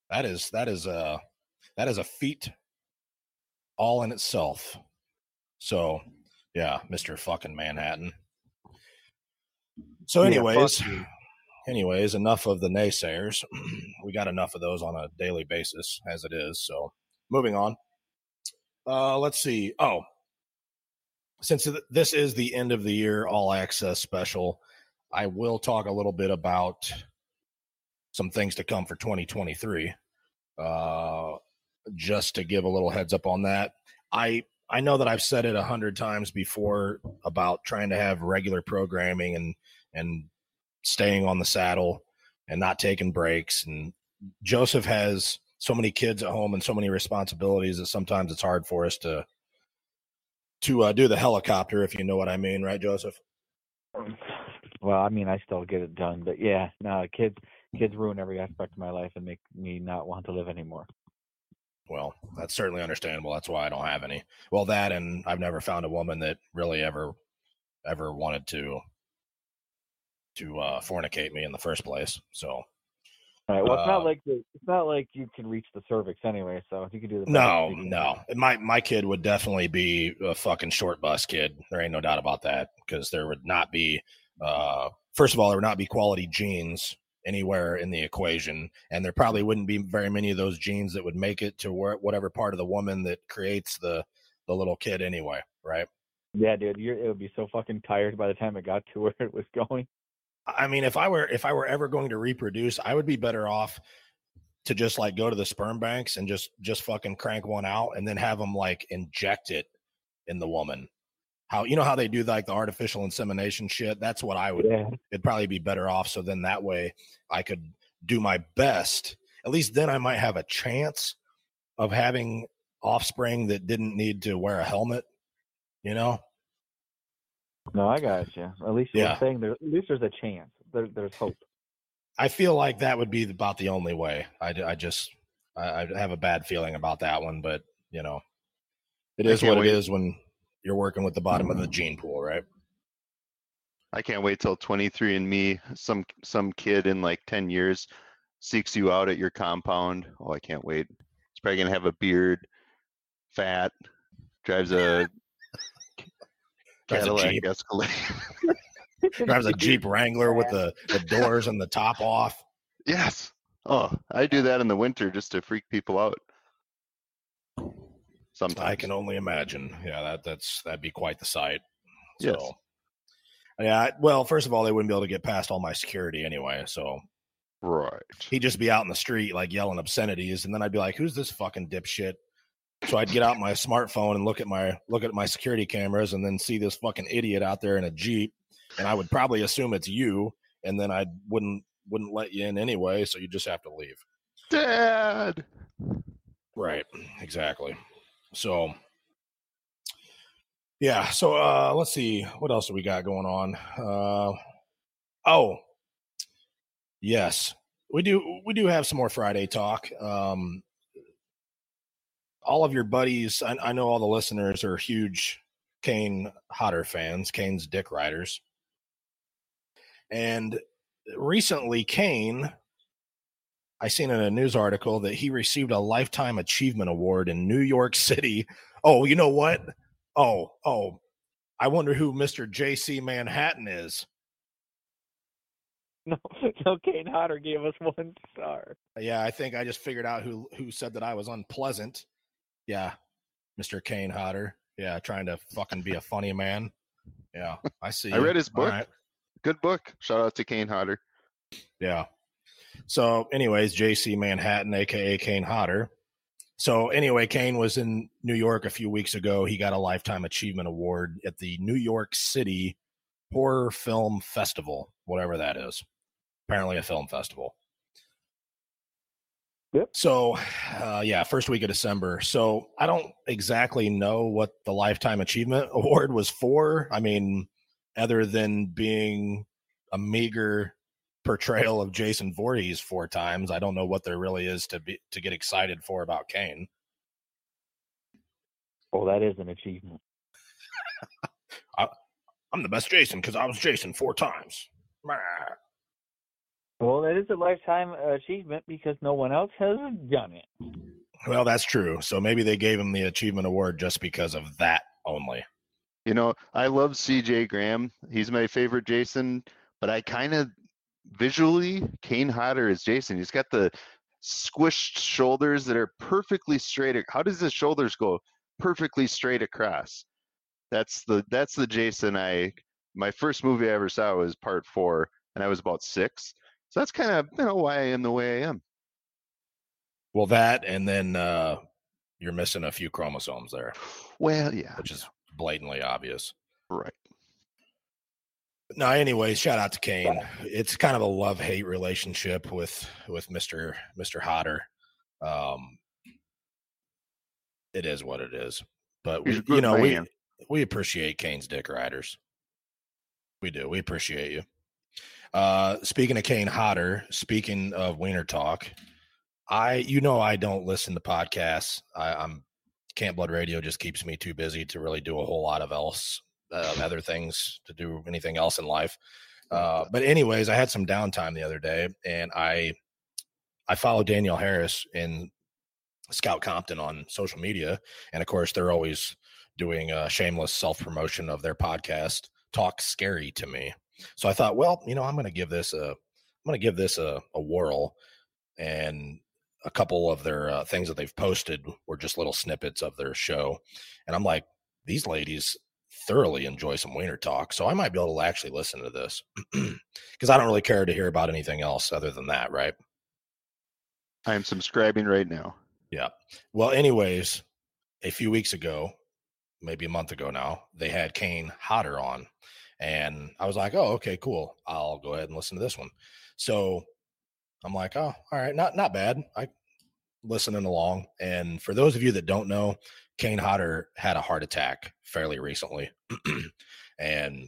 That is that is a that is a feat all in itself. So yeah, Mr. fucking Manhattan. So, anyways, you. anyways, enough of the naysayers. we got enough of those on a daily basis as it is. So, moving on. Uh, let's see. Oh, since this is the end of the year all access special, I will talk a little bit about some things to come for 2023. Uh, just to give a little heads up on that. I I know that I've said it a hundred times before about trying to have regular programming and and staying on the saddle and not taking breaks. And Joseph has so many kids at home and so many responsibilities that sometimes it's hard for us to to uh, do the helicopter, if you know what I mean, right, Joseph? Well, I mean, I still get it done, but yeah, no, kids, kids ruin every aspect of my life and make me not want to live anymore. Well, that's certainly understandable. That's why I don't have any. Well, that and I've never found a woman that really ever ever wanted to to uh fornicate me in the first place. So All right. Well, it's Uh, not like the, it's not like you can reach the cervix anyway. So if you could do the no, pelvic, you can- no. My my kid would definitely be a fucking short bus kid. There ain't no doubt about that because there would not be uh first of all there would not be quality genes anywhere in the equation and there probably wouldn't be very many of those genes that would make it to where, whatever part of the woman that creates the the little kid anyway, right? Yeah, dude, you're, it would be so fucking tired by the time it got to where it was going. I mean, if I were if I were ever going to reproduce, I would be better off to just like go to the sperm banks and just just fucking crank one out and then have them like inject it in the woman. How you know how they do like the artificial insemination shit? That's what I would. Yeah. It'd probably be better off. So then that way I could do my best. At least then I might have a chance of having offspring that didn't need to wear a helmet. You know? No, I got you. At least you're Yeah. saying there. At least there's a chance. There, there's hope. I feel like that would be about the only way. I, I just I, I have a bad feeling about that one, but you know, it I is can't what wait. it is when you're working with the bottom of the gene pool, right? I can't wait till 23 and me, some some kid in like 10 years seeks you out at your compound. Oh, I can't wait. He's probably gonna have a beard, fat, Drives a Cadillac Jeep. Escalade. Drives a Jeep Wrangler with the, the doors and the top off. yes. Oh, I do that in the winter just to freak people out. Sometimes. I can only imagine. Yeah, that that's that'd be quite the sight. Yes. Yeah. Well, first of all, they wouldn't be able to get past all my security anyway. So Right. he'd just be out in the street like yelling obscenities, and then I'd be like, "Who's this fucking dipshit?" So I'd get out my smartphone and look at my look at my security cameras, and then see this fucking idiot out there in a jeep, and I would probably assume it's you, and then I wouldn't wouldn't let you in anyway, so you just have to leave. Dad. Right. Exactly. So yeah, so uh let's see what else do we got going on. Uh oh. Yes. We do we do have some more Friday talk. Um all of your buddies, I, I know all the listeners are huge Kane Hodder fans, Kane's Dick Riders. And recently Kane I seen in a news article that he received a lifetime achievement award in New York City. Oh, you know what? Oh, oh, I wonder who Mr. JC Manhattan is. No, no, Kane Hodder gave us one star. Yeah, I think I just figured out who who said that I was unpleasant. Yeah, Mr. Kane Hodder. Yeah, trying to fucking be a funny man. Yeah, I see. I read his book. right. Good book. Shout out to Kane Hodder. Yeah. So, anyways, JC Manhattan, aka Kane Hodder. So, anyway, Kane was in New York a few weeks ago. He got a Lifetime Achievement Award at the New York City Horror Film Festival, whatever that is. Apparently, a film festival. Yep. So, uh, yeah, first week of December. So, I don't exactly know what the Lifetime Achievement Award was for. I mean, other than being a meager portrayal of Jason Voorhees four times. I don't know what there really is to be to get excited for about Kane. Well, that is an achievement. I'm the best Jason because I was Jason four times. Meh. Well, that is a lifetime achievement because no one else has done it. Well, that's true. So maybe they gave him the achievement award just because of that only. You know, I love CJ Graham. He's my favorite Jason, but I kind of visually Kane Hodder is Jason. He's got the squished shoulders that are perfectly straight. How does his shoulders go perfectly straight across? That's the that's the Jason I my first movie I ever saw was part 4 and I was about 6. So that's kind of, you know, why I am the way I am. Well, that and then uh you're missing a few chromosomes there, Well, yeah. which is blatantly obvious. Right. No, anyways, shout out to Kane. It's kind of a love hate relationship with with Mister Mister Hodder. Um, it is what it is, but He's we, you know, man. we we appreciate Kane's dick riders. We do. We appreciate you. Uh, speaking of Kane Hodder, speaking of Wiener Talk, I you know I don't listen to podcasts. I, I'm Camp Blood Radio just keeps me too busy to really do a whole lot of else uh, other things to do anything else in life. Uh, but anyways, I had some downtime the other day, and I I follow Danielle Harris and Scout Compton on social media, and of course they're always doing a shameless self promotion of their podcast. Talk scary to me, so I thought, well, you know, I'm going to give this a I'm going to give this a, a whirl, and a couple of their uh, things that they've posted were just little snippets of their show, and I'm like, these ladies thoroughly enjoy some wiener talk, so I might be able to actually listen to this because I don't really care to hear about anything else other than that, right? I am subscribing right now. Yeah. Well, anyways, a few weeks ago, maybe a month ago now, they had Kane Hodder on. And I was like, oh, okay, cool. I'll go ahead and listen to this one. So I'm like, oh, all right, not not bad. I listening along. And for those of you that don't know, Kane Hodder had a heart attack fairly recently. and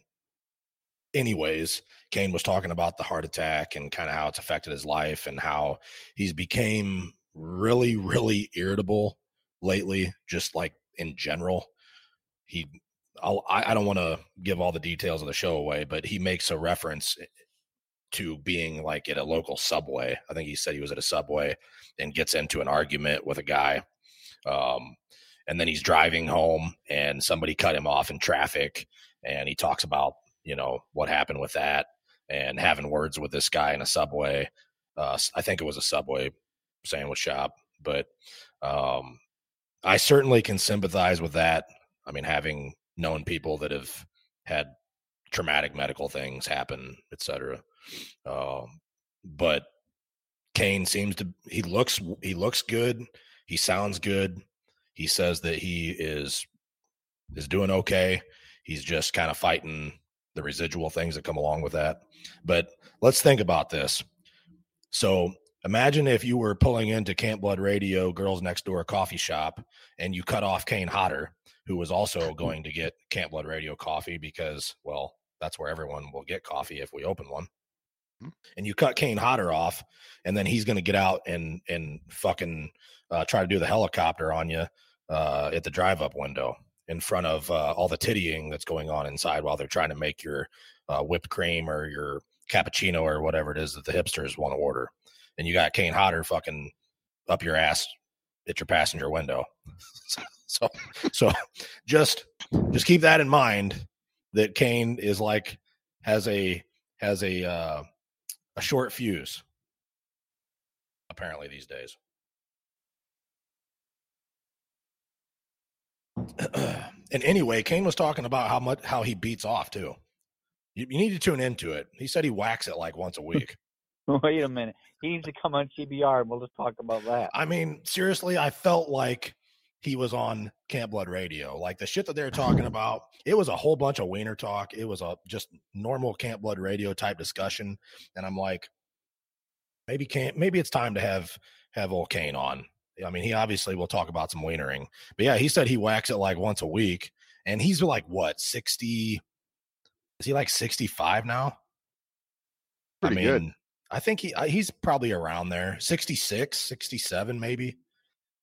anyways, Kane was talking about the heart attack and kind of how it's affected his life and how he's became really, really irritable lately, just like in general. He, I'll, I, don't want to give all the details of the show away, but he makes a reference to being like at a local subway. I think he said he was at a subway and gets into an argument with a guy. Um, and then he's driving home and somebody cut him off in traffic. And he talks about, you know, what happened with that and having words with this guy in a subway. Uh, I think it was a subway sandwich shop, but um, I certainly can sympathize with that. I mean, having known people that have had traumatic medical things happen, et cetera. Um, but Kane seems to he looks he looks good. He sounds good. He says that he is is doing okay. He's just kind of fighting the residual things that come along with that. But let's think about this. So imagine if you were pulling into Camp Blood Radio, Girls Next Door coffee shop, and you cut off Kane Hodder, who was also going to get Camp Blood Radio coffee because, well, that's where everyone will get coffee if we open one. And you cut Kane Hodder off, and then he's going to get out and and fucking uh, try to do the helicopter on you uh, at the drive-up window in front of uh, all the tittying that's going on inside while they're trying to make your uh, whipped cream or your cappuccino or whatever it is that the hipsters want to order. and you got Kane Hodder fucking up your ass at your passenger window. so so just just keep that in mind that Kane is like has a has a uh, a short fuse apparently these days. and anyway, Kane was talking about how much how he beats off too. You, you need to tune into it. He said he whacks it like once a week. Wait a minute. He needs to come on CBR and we'll just talk about that. I mean, seriously, I felt like he was on Camp Blood Radio. Like the shit that they were talking about, it was a whole bunch of wiener talk. It was a just normal Camp Blood Radio type discussion. And I'm like, maybe can't maybe it's time to have have old Kane on. I mean, he obviously will talk about some wienering. But yeah, he said he whacks it like once a week. And he's like what, 60 is he like 65 now? Pretty I mean, good. I think he uh, he's probably around there, 66, 67 maybe.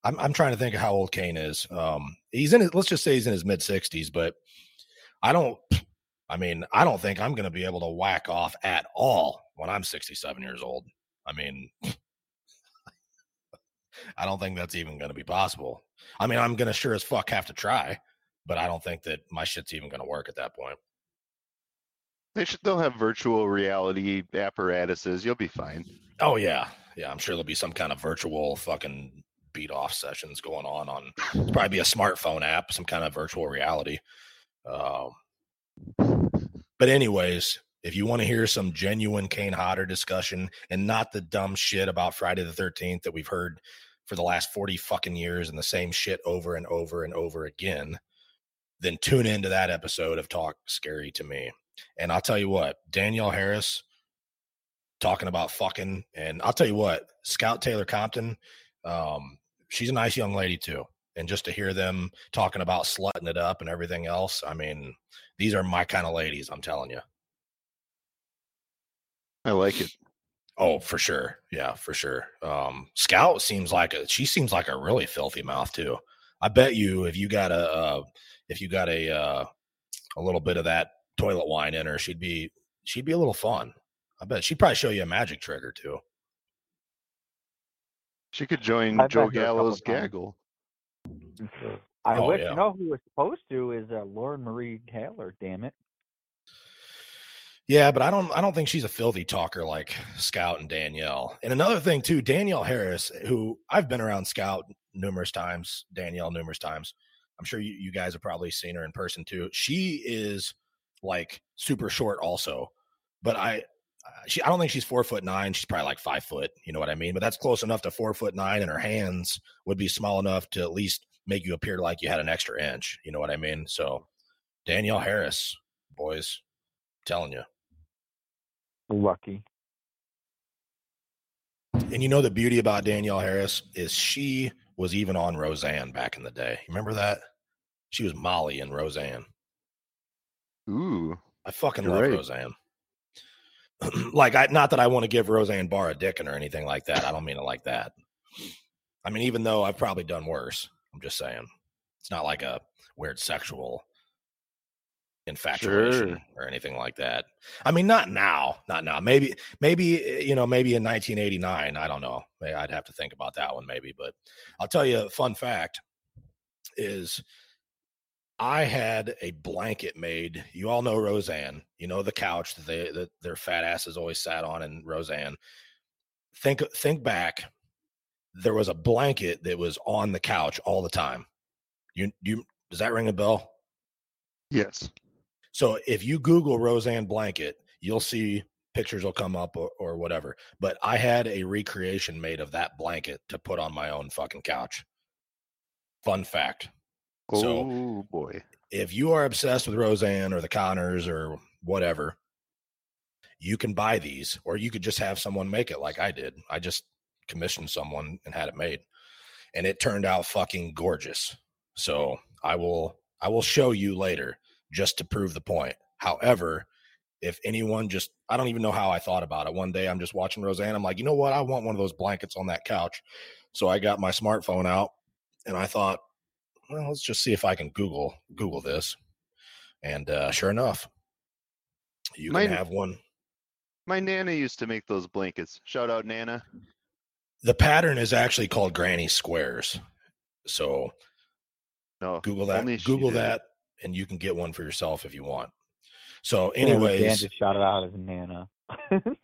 I'm I'm trying to think of how old Kane is. Um he's in his, let's just say he's in his mid 60s, but I don't I mean, I don't think I'm going to be able to whack off at all when I'm 67 years old. I mean, I don't think that's even going to be possible. I mean, I'm going to sure as fuck have to try, but I don't think that my shit's even going to work at that point. They should. They'll have virtual reality apparatuses. You'll be fine. Oh yeah, yeah. I'm sure there'll be some kind of virtual fucking beat off sessions going on on. Probably be a smartphone app, some kind of virtual reality. Um, but anyways, if you want to hear some genuine Kane Hodder discussion and not the dumb shit about Friday the 13th that we've heard for the last 40 fucking years and the same shit over and over and over again, then tune into that episode of Talk Scary to Me. And I'll tell you what, Danielle Harris talking about fucking, and I'll tell you what, Scout Taylor Compton, um, she's a nice young lady too. And just to hear them talking about slutting it up and everything else, I mean, these are my kind of ladies, I'm telling you. I like it. Oh, for sure. Yeah, for sure. Um, Scout seems like a she seems like a really filthy mouth too. I bet you if you got a uh, if you got a uh, a little bit of that toilet wine in her, she'd be she'd be a little fun. I bet she'd probably show you a magic trick or two. She could join I've Joe met her a couple Gallo's gaggle. I Oh, wish yeah. you know who was supposed to is uh, Lauren Marie Taylor. Damn it. Yeah, but I don't I don't think she's a filthy talker like Scout and Danielle. And another thing too, Danielle Harris, who I've been around Scout numerous times, Danielle numerous times. I'm sure you, you guys have probably seen her in person too. She is like super short also, but I uh, she I don't think she's four foot nine. She's probably like five foot. You know what I mean? But that's close enough to four foot nine, and her hands would be small enough to at least make you appear like you had an extra inch. You know what I mean? So Danielle Harris, boys, telling you. Lucky. And you know the beauty about Danielle Harris is she was even on Roseanne back in the day. Remember that? She was Molly in Roseanne. Ooh, I fucking love right. Roseanne. like I not that I want to give Roseanne Barr a dicking or anything like that. I don't mean it like that. I mean, even though I've probably done worse, I'm just saying. It's not like a weird sexual infatuation Sure. or anything like that. I mean, not now, not now. Maybe, maybe eh, you know, maybe in 1989. I don't know. I'd have to think about that one, maybe. But I'll tell you a fun fact is I had a blanket made. You all know Roseanne. You know the couch that they that their fat asses always sat on in Roseanne. Think think back. There was a blanket that was on the couch all the time. You you does that ring a bell? yes. So if you Google Roseanne blanket, you'll see pictures will come up or, or whatever. But I had a recreation made of that blanket to put on my own fucking couch. Fun fact. So- Oh boy. if you are obsessed with Roseanne or the Connors or whatever, you can buy these, or you could just have someone make it like I did. I just commissioned someone and had it made, and it turned out fucking gorgeous. So I will I will show you later just to prove the point. However, if anyone just I don't even know how I thought about it. One day I'm just watching Roseanne. I'm like, you know what? I want one of those blankets on that couch. So I got my smartphone out and I thought, well, let's just see if I can Google Google this. And uh, sure enough, you Mine- can have one. My nana used to make those blankets. Shout out Nana. The pattern is actually called Granny Squares. So No, Google that. Google that, and you can get one for yourself if you want. So, Yeah, Dan anyways, just shouted out as Nana.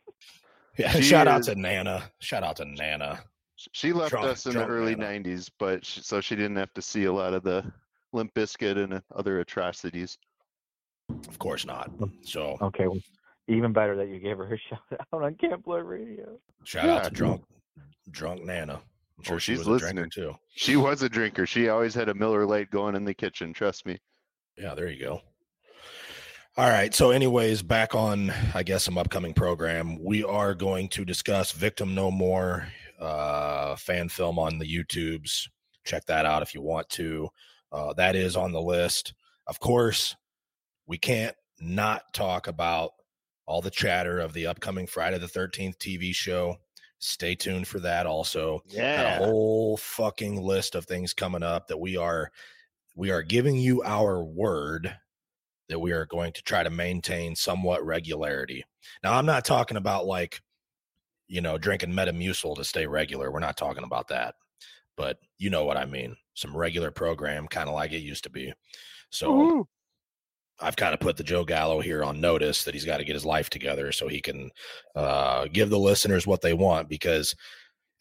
yeah, She shout out to Nana. Shout out to Nana. Sh- She left Drunk- us in the early Nana. '90s, but she, so she didn't have to see a lot of the Limp Bizkit and uh, other atrocities. Of course not. So, okay, well, even better that you gave her a shout out on Camp Blood Radio. shout out to drunk, drunk Nana. I'm sure Oh, she she's was a drinker listening. too. She was a drinker. She always had a Miller Lite going in the kitchen. Trust me. Yeah, there you go. All right. So, anyways, back on, I guess, some upcoming program. We are going to discuss Victim No More, uh, fan film on the YouTubes. Check that out if you want to. Uh, that is on the list. Of course, we can't not talk about all the chatter of the upcoming Friday the 13th TV show. Stay tuned for that also got a whole fucking list of things coming up that we are we are giving you our word that we are going to try to maintain somewhat regularity. Now I'm not talking about like you know drinking Metamucil to stay regular. We're not talking about that. But you know what I mean. Some regular program kind of like it used to be. So I've kind of put the Joe Gallo here on notice that he's got to get his life together so he can uh, give the listeners what they want because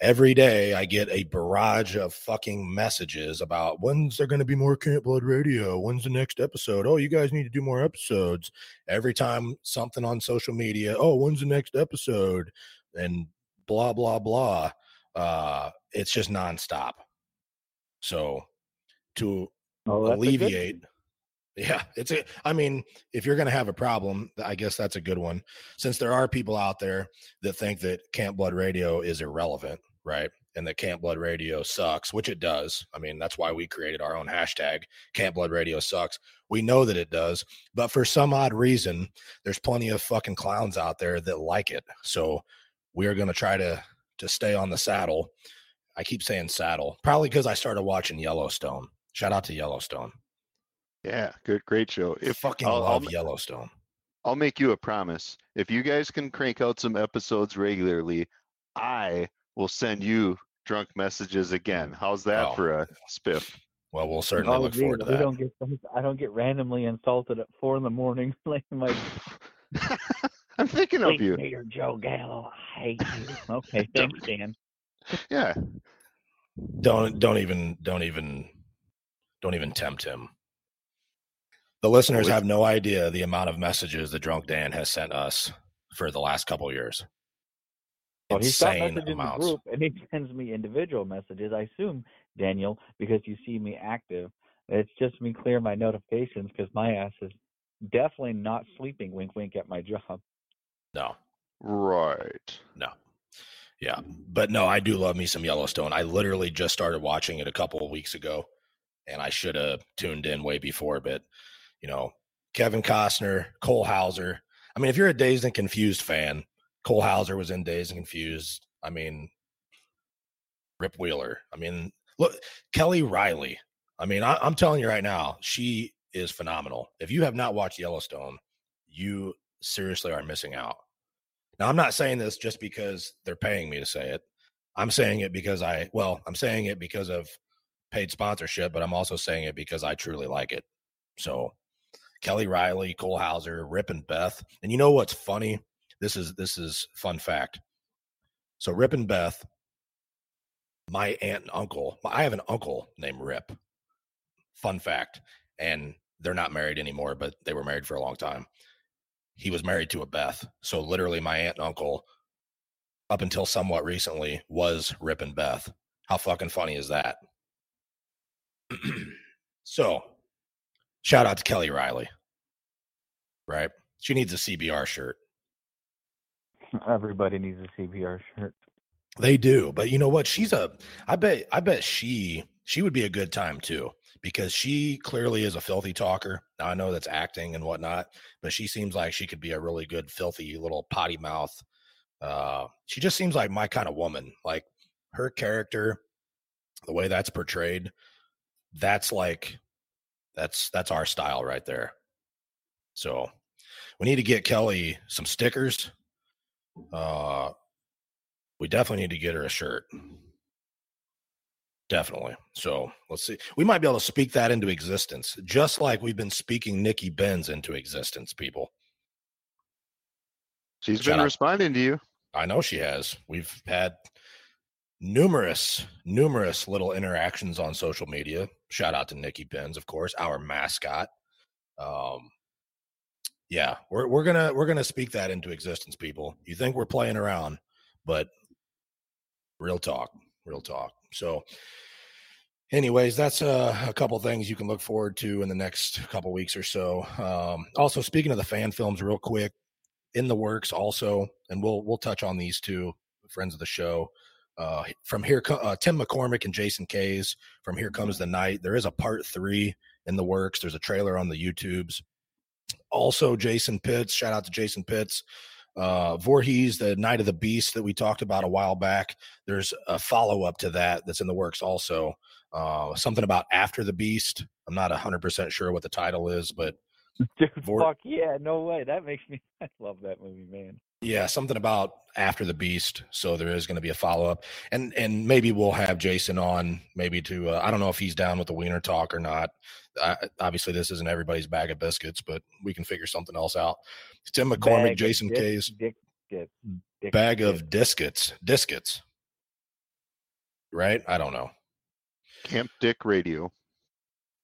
every day I get a barrage of fucking messages about when's there going to be more Camp Blood Radio? When's the next episode? Oh, you guys need to do more episodes. Every time something on social media, oh, when's the next episode? And blah, blah, blah. Uh, it's just nonstop. So to Oh, that's a good alleviate. Yeah, it's a. I mean, if you're going to have a problem, I guess that's a good one. Since there are people out there that think that Camp Blood Radio is irrelevant, right? And that Camp Blood Radio sucks, which it does. I mean, that's why we created our own hashtag. Camp Blood Radio sucks. We know that it does, but for some odd reason, there's plenty of fucking clowns out there that like it. So we are going to try to to stay on the saddle. I keep saying saddle, probably because I started watching Yellowstone. Shout out to Yellowstone. Yeah, good, great show. I If fucking I'll, love I'll, Yellowstone. I'll make you a promise. If you guys can crank out some episodes regularly, I will send you drunk messages again. How's that Oh. for a spiff? Well, we'll certainly Oh, look gee, forward to we that. don't get I don't get randomly insulted at four in the morning like my I'm thinking of you. Mayor Joe Gallo. I hate you. Okay, thanks, Dan. Yeah. Don't don't even don't even don't even tempt him. The listeners have no idea the amount of messages the Drunk Dan has sent us for the last couple years. Well, he's got Insane messages in the group, and he sends me individual messages. I assume, Daniel, because you see me active, it's just me clear my notifications because my ass is definitely not sleeping. Wink, wink at my job. No, Right. no. Yeah. But no, I do love me some Yellowstone. I literally just started watching it a couple of weeks ago and I should have tuned in way before, but you know, Kevin Costner, Cole Hauser. I mean, if you're a Dazed and Confused fan, Cole Hauser was in Dazed and Confused. I mean, Rip Wheeler. I mean, look, Kelly Reilly. I mean, I, I'm telling you right now, she is phenomenal. If you have not watched Yellowstone, you seriously are missing out. Now, I'm not saying this just because they're paying me to say it. I'm saying it because I, well, I'm saying it because of paid sponsorship, but I'm also saying it because I truly like it. So, Kelly Reilly, Cole Hauser, Rip and Beth. And you know what's funny? This is this is fun fact. So Rip and Beth, my aunt and uncle, I have an uncle named Rip. Fun fact. And they're not married anymore, but they were married for a long time. He was married to a Beth. So literally my aunt and uncle, up until somewhat recently, was Rip and Beth. How fucking funny is that? so shout out to Kelly Reilly. Right? She needs a CBR shirt. Everybody needs a CBR shirt. They do, but you know what? She's a. I bet. I bet she. She would be a good time too because she clearly is a filthy talker. Now I know that's acting and whatnot, but she seems like she could be a really good filthy little potty mouth. Uh, she just seems like my kind of woman. Like her character, the way that's portrayed, that's like that's that's our style right there. So we need to get Kelly some stickers. Uh, We definitely need to get her a shirt. Definitely. So let's see. We might be able to speak that into existence, just like we've been speaking Nikki Benz into existence, people. She's Shout been out. responding to you. I know she has. We've had numerous, numerous little interactions on social media. Shout out to Nikki Benz, of course, our mascot. Um, yeah, we're we're gonna we're gonna speak that into existence, people. You think we're playing around, but real talk, real talk. So, anyways, that's uh, a couple things you can look forward to in the next couple weeks or so. Um, also, speaking of the fan films, real quick, in the works also, and we'll we'll touch on these two friends of the show. Uh, from here, uh, Tim McCormick and Jason Kays. From here comes the night. There is a part three in the works. There's a trailer on the YouTubes. Also, Jason Pitts. Shout out to Jason Pitts. Uh, Voorhees, the Night of the Beast that we talked about a while back. There's a follow up to that that's in the works also. Uh, something about After the Beast. I'm not 100% sure what the title is, but Dude, Vor- fuck yeah, no way. That makes me. I love that movie, man. Yeah, something about After the Beast. So there is going to be a follow up, and and maybe we'll have Jason on, maybe to uh, I don't know if he's down with the Wiener talk or not. I, obviously, this isn't everybody's bag of biscuits, but we can figure something else out. Tim McCormick, Bag Jason dick- Kays, Dick, dick, dick, bag of discuits, discuits, right? I don't know. Camp Dick Radio.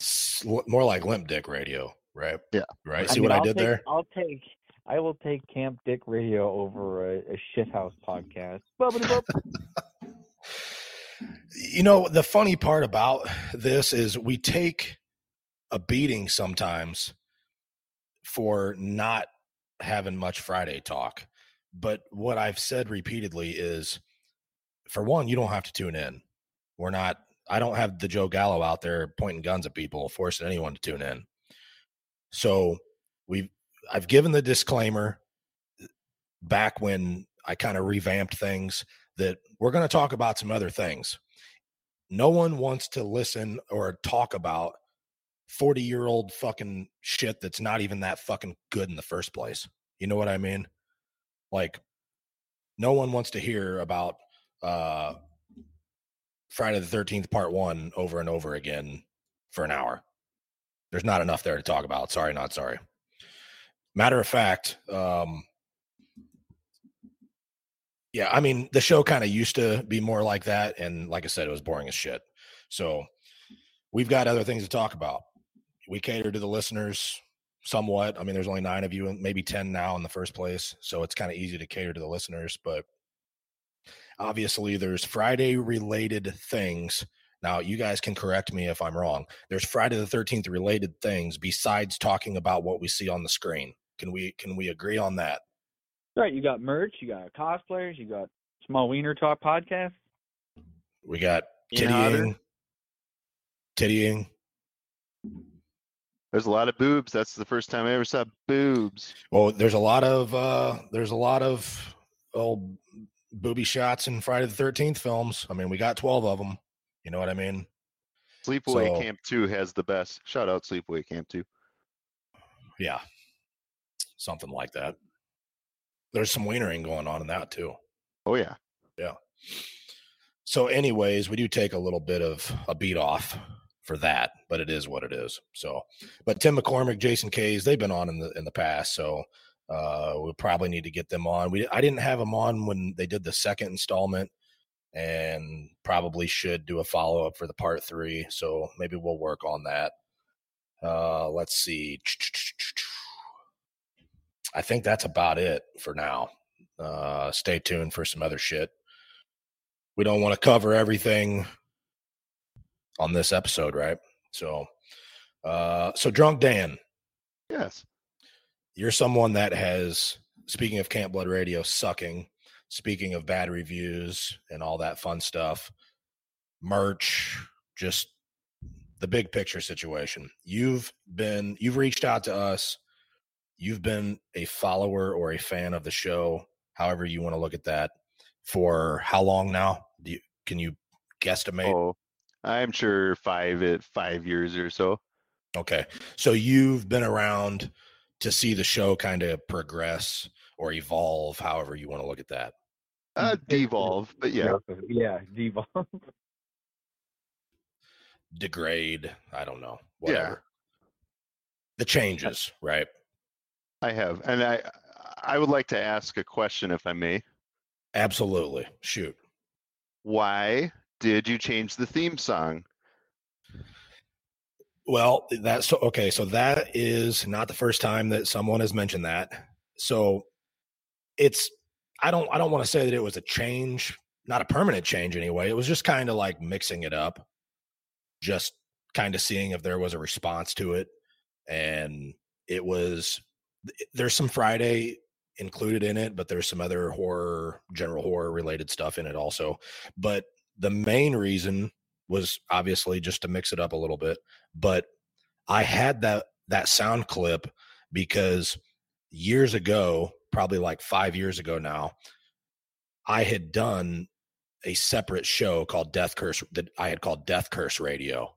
S- more like limp dick radio, right? Yeah. Right. I See mean, what I I'll did take- there? I'll take. I will take Camp Dick Radio over a, a shithouse podcast. You know the funny part about this is we take a beating sometimes for not having much friday talk. But what i've said repeatedly is for one you don't have to tune in. We're not i don't have the joe gallo out there pointing guns at people forcing anyone to tune in. So we've i've given the disclaimer back when i kind of revamped things that we're going to talk about some other things no one wants to listen or talk about 40 year old fucking shit that's not even that fucking good in the first place. You know what I mean? Like, no one wants to hear about uh Friday the 13th, part one, over and over again for an hour. There's not enough there to talk about. Sorry, not sorry. Matter of fact, um, yeah, I mean, the show kind of used to be more like that. And like I said, it was boring as shit. So we've got other things to talk about. We cater to the listeners somewhat. I mean, there's only nine of you and maybe 10 now in the first place. So it's kind of easy to cater to the listeners. But obviously, there's Friday related things. Now, you guys can correct me if I'm wrong. There's Friday the 13th related things besides talking about what we see on the screen. Can we can we agree on that? right, you got merch, you got cosplayers, you got Small Wiener Talk podcast. We got Kane Hodder. tittying, tittying. There's a lot of boobs. That's the first time I ever saw boobs. Well, there's a lot of uh there's a lot of old booby shots in Friday the Thirteenth films. I mean, we got twelve of them. You know what I mean? Sleepaway So- Camp 2 has the best. Shout out Sleepaway Camp 2. Yeah, something like that. There's some wienering going on in that too. Oh yeah. Yeah. So, anyways, we do take a little bit of a beat off for that, but it is what it is. So, but Tim McCormick, Jason Kays, they've been on in the in the past, so uh, we'll probably need to get them on. We I didn't have them on when they did the second installment, and probably should do a follow up for the part three. So maybe we'll work on that. Uh, let's see. I think that's about it for now. Uh, stay tuned for some other shit we don't want to cover everything on this episode, right? So, uh, so drunk Dan, Yes. you're someone that has, speaking of Camp Blood Radio sucking, speaking of bad reviews and all that fun stuff, merch, just the big picture situation. You've been, you've reached out to us. You've been a follower or a fan of the show, however you want to look at that, for how long now? Do you, can you guesstimate? Oh, I'm sure five at five years or so. Okay. So you've been around to see the show kind of progress or evolve, however you want to look at that. Uh, devolve, but yeah. Yeah, devolve. Degrade. I don't know. Yeah. Whatever. The changes, right? I have, and I I would like to ask a question, if I may. Absolutely. Shoot. Why did you change the theme song? Well, that's so okay. So that is not the first time that someone has mentioned that. So it's I don't I don't want to say that it was a change, not a permanent change anyway. It was just kind of like mixing it up, just kind of seeing if there was a response to it, and it was Eh, there's some Friday included in it, but there's some other horror, general horror related stuff in it also. But the main reason was obviously just to mix it up a little bit. But I had that that sound clip because years ago, probably like five years ago now, I had done a separate show called Death Curse that I had called Death Curse Radio.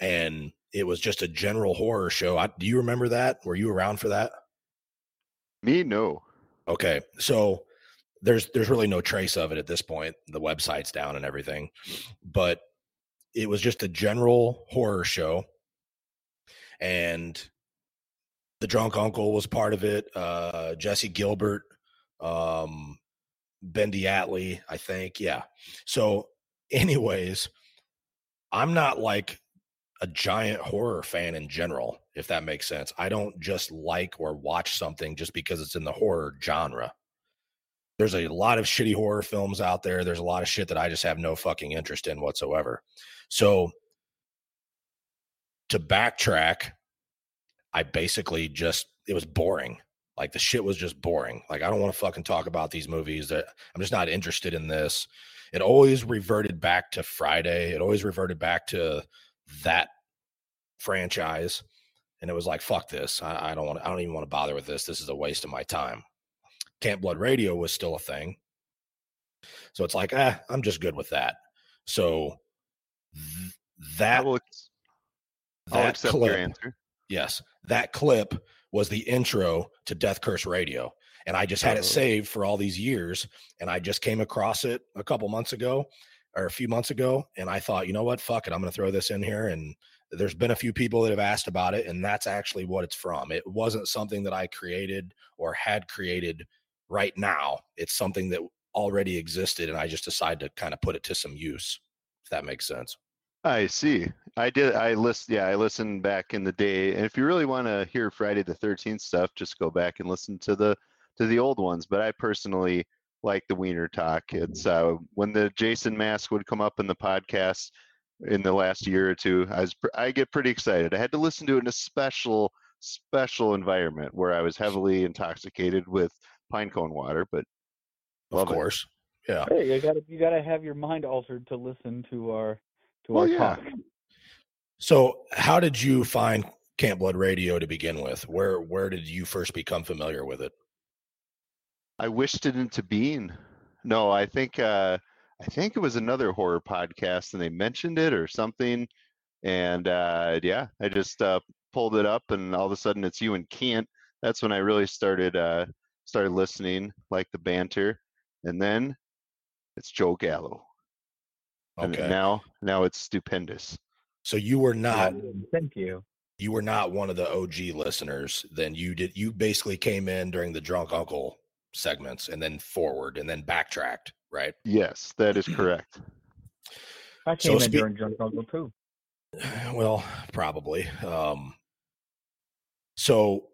And it was just a general horror show. I, do you remember that? Were you around for that? Me, no. Okay. So there's there's really no trace of it at this point. The website's down and everything. But it was just a general horror show. And the drunk uncle was part of it. Uh Jesse Gilbert, um Ben Diatley, I think. Yeah. So, anyways, I'm not like a giant horror fan in general, if that makes sense. I don't just like or watch something just because it's in the horror genre. There's a lot of shitty horror films out there. There's a lot of shit that I just have no fucking interest in whatsoever. So to backtrack, I basically just it was boring. Like the shit was just boring. Like I don't want to fucking talk about these movies. That I'm just not interested in this. It always reverted back to Friday. It always reverted back to that franchise. And it was like, fuck this. I, I don't want I don't even want to bother with this. This is a waste of my time. Camp Blood Radio was still a thing. So it's like, ah, I'm just good with that. So th- that will, I'll that accept clip, your answer. yes, that clip was the intro to Death Curse Radio. And I just had it saved for all these years. And I just came across it a couple months ago or a few months ago. And I thought, you know what? Fuck it. I'm going to throw this in here. And there's been a few people that have asked about it. And that's actually what it's from. It wasn't something that I created or had created right now. It's something that already existed. And I just decided to kind of put it to some use, if that makes sense. I see. I did. I list. Yeah, I listened back in the day. And if you really want to hear Friday the Thirteenth stuff, just go back and listen to the to the old ones. But I personally like the Wiener Talk. It's uh, when the Jason mask would come up in the podcast in the last year or two. I was pr- I get pretty excited. I had to listen to it in a special special environment where I was heavily intoxicated with pine cone water. But Of Love it. course. Yeah. Hey, you gotta you gotta have your mind altered to listen to our to Well, our yeah. talk. So, how did you find Camp Blood Radio to begin with? Where where did you first become familiar with it? I wished it into being. No, I think uh, I think it was another horror podcast, and they mentioned it or something. And uh, yeah, I just uh, pulled it up, and all of a sudden it's you and Kent. That's when I really started uh, started listening, like the banter, and then it's Joe Gallo. And Okay. now now it's stupendous. So you were not Thank you. you were not one of the OG listeners. Then you did you basically came in during the drunk uncle segments and then forward and then backtracked, right? Yes, that is correct. I So came in spe- during Junk Uncle too. Well, probably. Um so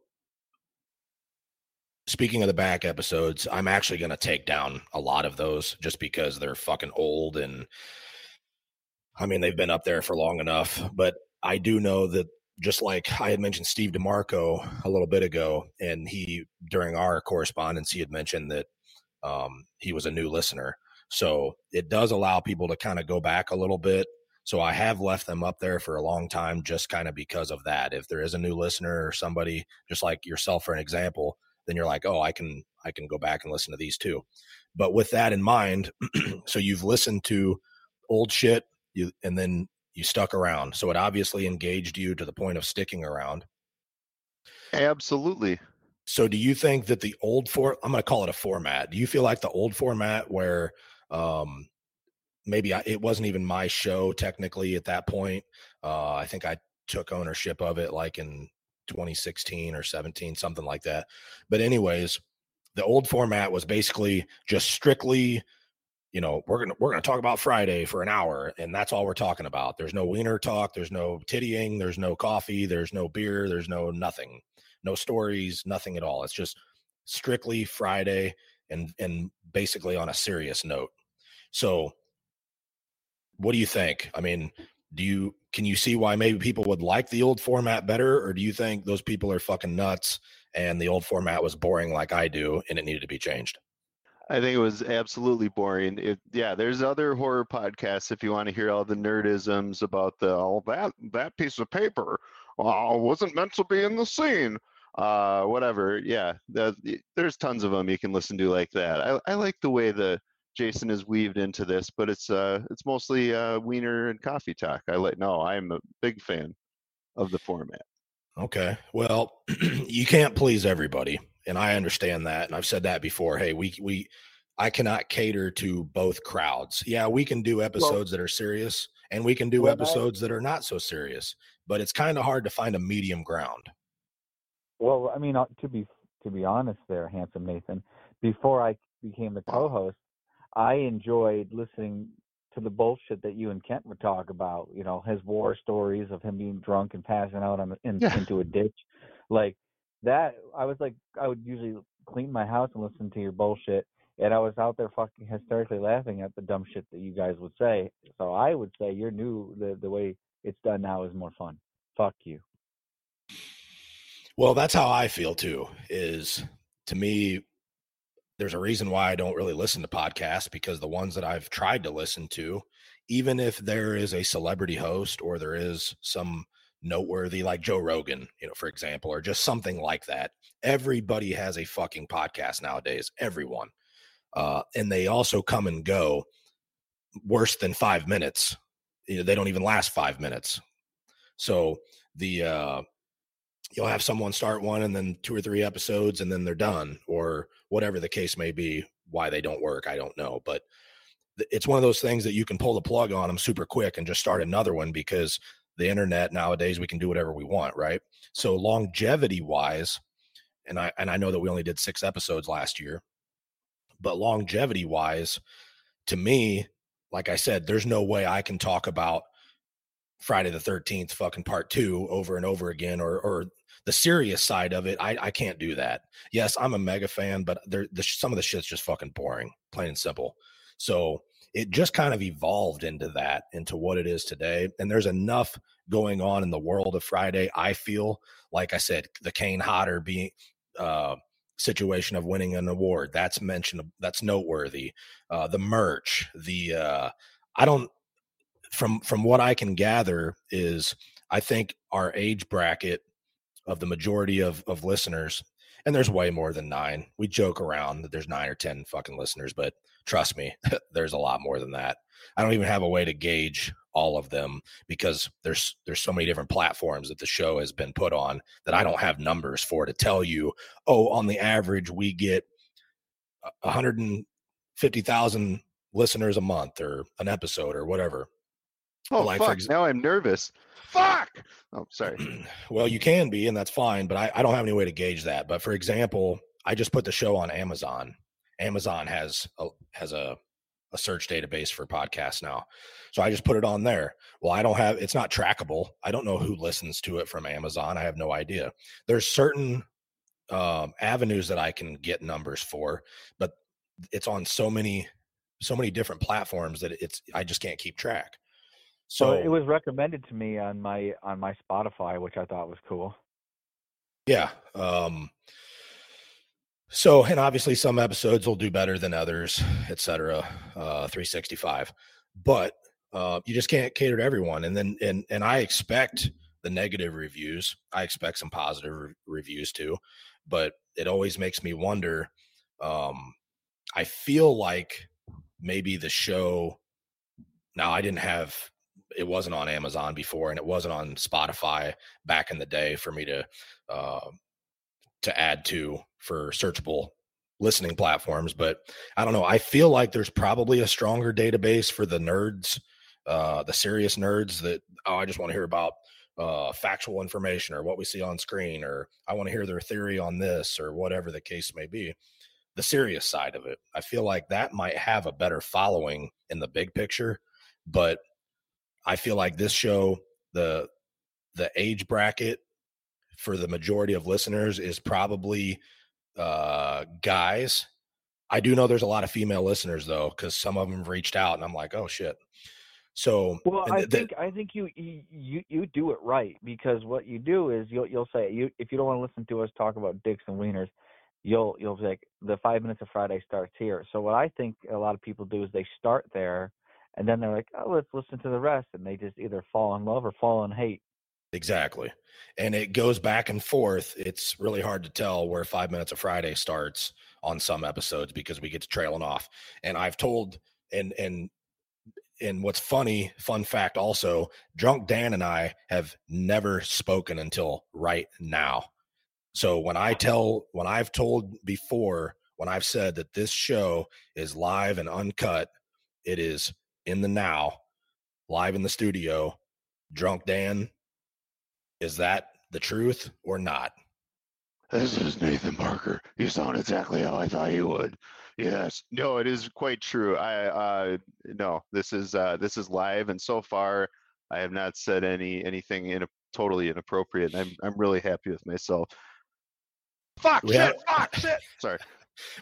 speaking of the back episodes, I'm actually going to take down a lot of those just because they're fucking old and I mean they've been up there for long enough, but I do know that just like I had mentioned Steve DeMarco a little bit ago and he during our correspondence he had mentioned that um he was a new listener. So it does allow people to kind of go back a little bit so I have left them up there for a long time just kind of because of that. If there is a new listener or somebody just like yourself for an example, then you're like, "Oh, I can I can go back and listen to these too." But with that in mind, so you've listened to old shit you and then you stuck around. So it obviously engaged you to the point of sticking around. Absolutely. So do you think that the old for I'm going to call it a format. Do you feel like the old format where um maybe I, it wasn't even my show technically at that point. Uh I think I took ownership of it like in 2016 or 17 something like that. But anyways, the old format was basically just strictly you know we're gonna we're gonna talk about friday for an hour and that's all we're talking about. There's no wiener talk there's no tittying there's no coffee there's no beer there's no nothing no stories nothing at all. It's just strictly friday and and basically on a serious note. So what do you think? I mean do you can you see why maybe people would like the old format better or do you think those people are fucking nuts and the old format was boring like i do and it needed to be changed I think it was absolutely boring. It, yeah, there's other horror podcasts if you want to hear all the nerdisms about the oh that that piece of paper uh, wasn't meant to be in the scene. Uh, whatever. Yeah, the, there's tons of them you can listen to like that. I, I like the way the Jason is weaved into this, but it's uh it's mostly uh wiener and coffee talk. I like no, I'm a big fan of the format. Okay. Well, you can't please everybody and I understand that, and I've said that before. Hey, we we I cannot cater to both crowds. Yeah, we can do episodes well, that are serious, and we can do well, episodes that are not so serious. But it's kind of hard to find a medium ground. Well, I mean, uh, to be to be honest, there, handsome Nathan. Before I became the co-host, I enjoyed listening to the bullshit that you and Kent would talk about. You know, his war stories of him being drunk and passing out on, in, yeah. into a ditch. Like that I was like I would usually clean my house and listen to your bullshit and I was out there fucking hysterically laughing at the dumb shit that you guys would say. So I would say your new the the way it's done now is more fun. Fuck you. Well, that's how I feel too. Is to me there's a reason why I don't really listen to podcasts because the ones that I've tried to listen to, even if there is a celebrity host or there is some noteworthy like Joe Rogan, you know, for example, or just something like that. Everybody has a fucking podcast nowadays, everyone. Uh, and they also come and go worse than five minutes. You know, they don't even last five minutes. So the uh, you'll have someone start one and then two or three episodes and then they're done, or whatever the case may be. Why they don't work, I don't know, but it's one of those things that you can pull the plug on them super quick and just start another one because the internet nowadays we can do whatever we want right? So longevity wise and i and i know that we only did six episodes last year but longevity wise to me like i said there's no way i can talk about friday the 13th fucking part two over and over again or or the serious side of it. I i can't do that. Yes i'm a mega fan but there the, some of the shit's just fucking boring plain and simple. So it just kind of evolved into that, into what it is today. And there's enough going on in the world of Friday. I feel like I said, the Kane Hodder being uh, situation of winning an award that's mentioned, that's noteworthy. Uh, the merch, the uh, I don't from from what I can gather is I think our age bracket of the majority of of listeners and there's way more than nine. We joke around that there's nine or 10 fucking listeners, but trust me, there's a lot more than that. I don't even have a way to gauge all of them because there's there's so many different platforms that the show has been put on that I don't have numbers for to tell you, oh, on the average we get 150,000 listeners a month or an episode or whatever. Oh, like fuck. Ex- now I'm nervous. Fuck. Oh, sorry. well, you can be, and that's fine, but I, I don't have any way to gauge that. But for example, I just put the show on Amazon. Amazon has a, has a, a search database for podcasts now. So I just put it on there. Well, I don't have it's not trackable. I don't know who listens to it from Amazon. I have no idea. There's certain um, avenues that I can get numbers for, but it's on so many so many different platforms that it's I just can't keep track. So, so it was recommended to me on my on my Spotify, which I thought was cool. Yeah. Um so and obviously some episodes will do better than others, etc. Uh 365. But uh you just can't cater to everyone. And then and and I expect the negative reviews. I expect some positive re- reviews too. But it always makes me wonder um I feel like maybe the show now I didn't have it wasn't on Amazon before, and it wasn't on Spotify back in the day for me to uh, to add to for searchable listening platforms. But I don't know. I feel like there's probably a stronger database for the nerds, uh, the serious nerds that oh, I just want to hear about uh, factual information or what we see on screen, or I want to hear their theory on this, or whatever the case may be. The serious side of it, I feel like that might have a better following in the big picture, but I feel like this show, the the age bracket for the majority of listeners is probably uh, guys. I do know there's a lot of female listeners though, because some of them have reached out, and I'm like, oh shit. So well, I th- think I think you, you you do it right because what you do is you'll you'll say you if you don't want to listen to us talk about dicks and wieners, you'll you'll be like the five minutes of Friday starts here. So what I think a lot of people do is they start there, and then they're like, oh, let's listen to the rest, and they just either fall in love or fall in hate. Exactly. And it goes back and forth. It's really hard to tell where Five Minutes of Friday starts on some episodes because we get to trailing off. And I've told and and and what's funny, fun fact also, Drunk Dan and I have never spoken until right now. So when I tell when I've told before, when I've said that this show is live and uncut, it is in the now, live in the studio. Drunk Dan is that the truth or not? This is Nathan Parker. You sound exactly how I thought you would. Yes. No, it is quite true. I uh no, this is uh this is live and so far I have not said any anything in a totally inappropriate. I'm I'm really happy with myself. Fuck We shit, have- fuck shit. Sorry.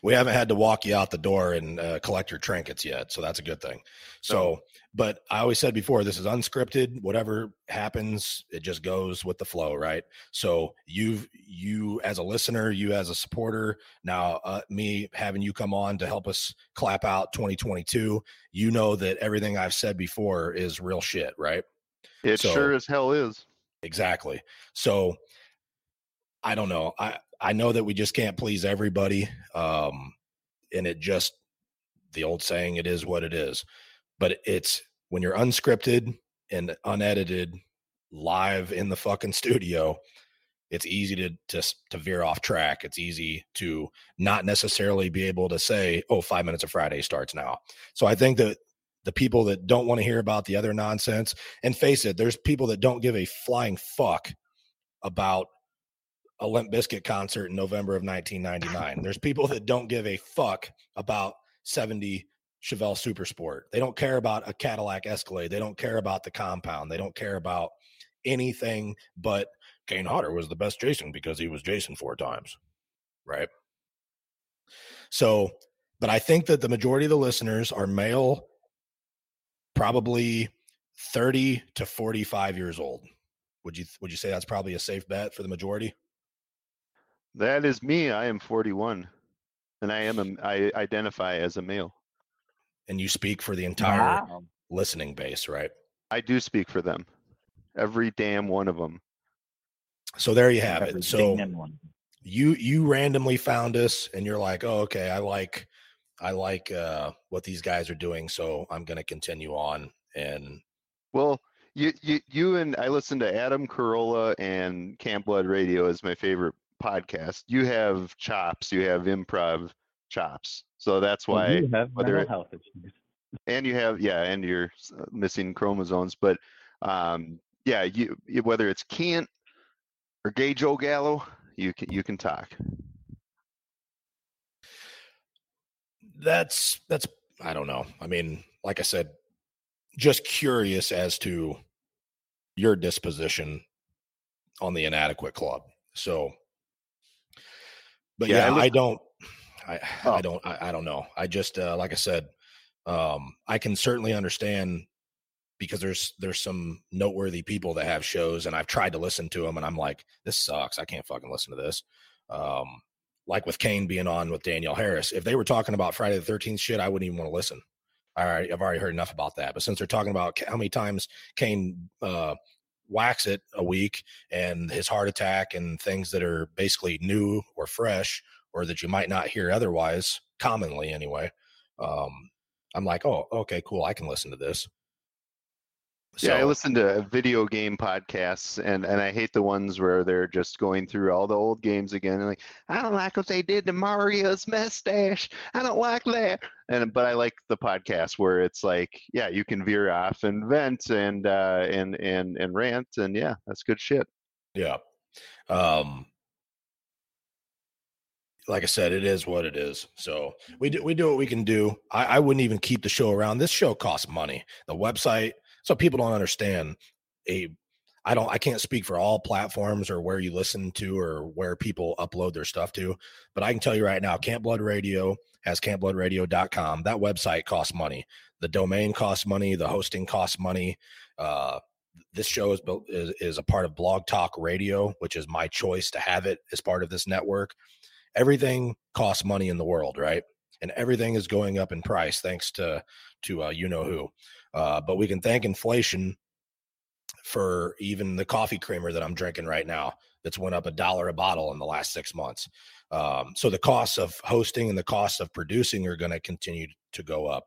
We haven't had to walk you out the door and uh, collect your trinkets yet so that's a good thing so but i always said before this is unscripted whatever happens it just goes with the flow right so you've you as a listener you as a supporter now uh, me having you come on to help us clap out 2022 you know that everything i've said before is real shit right It So- sure as hell is. Exactly. So I don't know. I I know that we just can't please everybody. Um and it just the old saying it is what it is. But it's when you're unscripted and unedited live in the fucking studio, it's easy to just to veer off track. It's easy to not necessarily be able to say, "Oh, five minutes of Friday starts now." So I think that the people that don't want to hear about the other nonsense, and face it, there's people that don't give a flying fuck about a Limp Bizkit concert in November of 1999. There's people that don't give a fuck about 70 Chevelle Super Sport. They don't care about a Cadillac Escalade. They don't care about the compound. They don't care about anything but Kane Hodder was the best Jason because he was Jason four times. Right. So, but I think that the majority of the listeners are male, probably 30 to 45 years old. Would you would you say that's probably a safe bet for the majority? That is me. I am 41. And I am a I identify as a male. And you speak for the entire Wow. listening base, right? I do speak for them. Every damn one of them. So there you have Every it. So one. you you randomly found us and you're like, "Oh, okay, I like I like uh what these guys are doing, so I'm going to continue on." And Well, you you you and I listen to Adam Carolla and Camp Blood Radio is my favorite podcast. You have chops, you have improv chops. So that's Well, why you have whether mental it- health issues. and you have yeah, and you're uh, missing chromosomes, but um yeah, you you- whether it's Kent or Gay Joe Gallo, you can you can talk. that's that's I don't know. I mean, like I said, just curious as to your disposition on the inadequate club. So but Yeah, I yeah, I, don't I I Oh. don't I, I don't know. I just uh like I said, um I can certainly understand because there's there's some noteworthy people that have shows and I've tried to listen to them and I'm like this sucks. I can't fucking listen to this. Um like with Kane being on with Danielle Harris. If they were talking about Friday the 13th shit, I wouldn't even want to listen. All right, I've already heard enough about that. But since they're talking about how many times Kane uh, whacks it a week and his heart attack and things that are basically new or fresh or that you might not hear otherwise, commonly anyway, um, I'm like, oh, okay, cool. I can listen to this. Yeah, I listen to video game podcasts, and and I hate the ones where they're just going through all the old games again. And like, I don't like what they did to Mario's mustache. I don't like that. And but I like the podcast where it's like, yeah, you can veer off and vent and uh, and and and rant, and yeah, that's good shit. Yeah. Um like I said, it is what it is. So we do we do what we can do. I, I wouldn't even keep the show around. This show costs money. The website, so people don't understand a I don't I can't speak for all platforms or where you listen to or where people upload their stuff to, but I can tell you right now, Camp Blood Radio has campbloodradio.com. That website costs money. The domain costs money, the hosting costs money. Uh this show is is, is a part of blog talk radio which is my choice to have it as part of this network everything costs money in the world right and everything is going up in price thanks to to uh, you know who uh, but we can thank inflation for even the coffee creamer that i'm drinking right now that's went up a dollar a bottle in the last six months um, so the costs of hosting and the costs of producing are going to continue to go up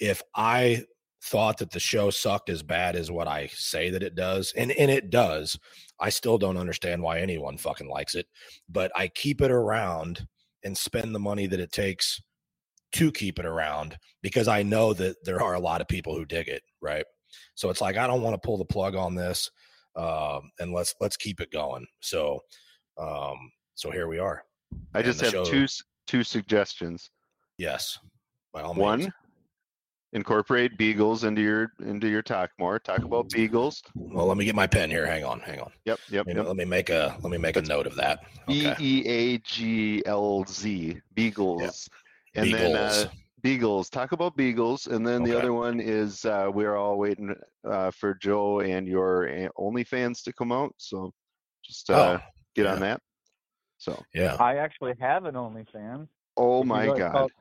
if i thought that the show sucked as bad as what I say that it does, and and it does. I still don't understand why anyone fucking likes it, but I keep it around and spend the money that it takes to keep it around because I know that there are a lot of people who dig it, right? So it's like I don't want to pull the plug on this, um, and let's let's keep it going. So, um, so here we are. I just have show- two two suggestions. Yes, by all means. One, incorporate beagles into your into your talk more. Talk about beagles. Well, let me get my pen here. Hang on, hang on. Yep, yep, Let me, yep. let me make a let me make a note of that. B. E A G L Z beagles, and then uh, Beagles. beagles. Talk about beagles, and then the other one is uh, we're all waiting uh, for Joe and your uh, OnlyFans to come out. So just uh, Oh, get yeah. on that. So Yeah. I actually have an OnlyFans. oh If my go- it's god, called-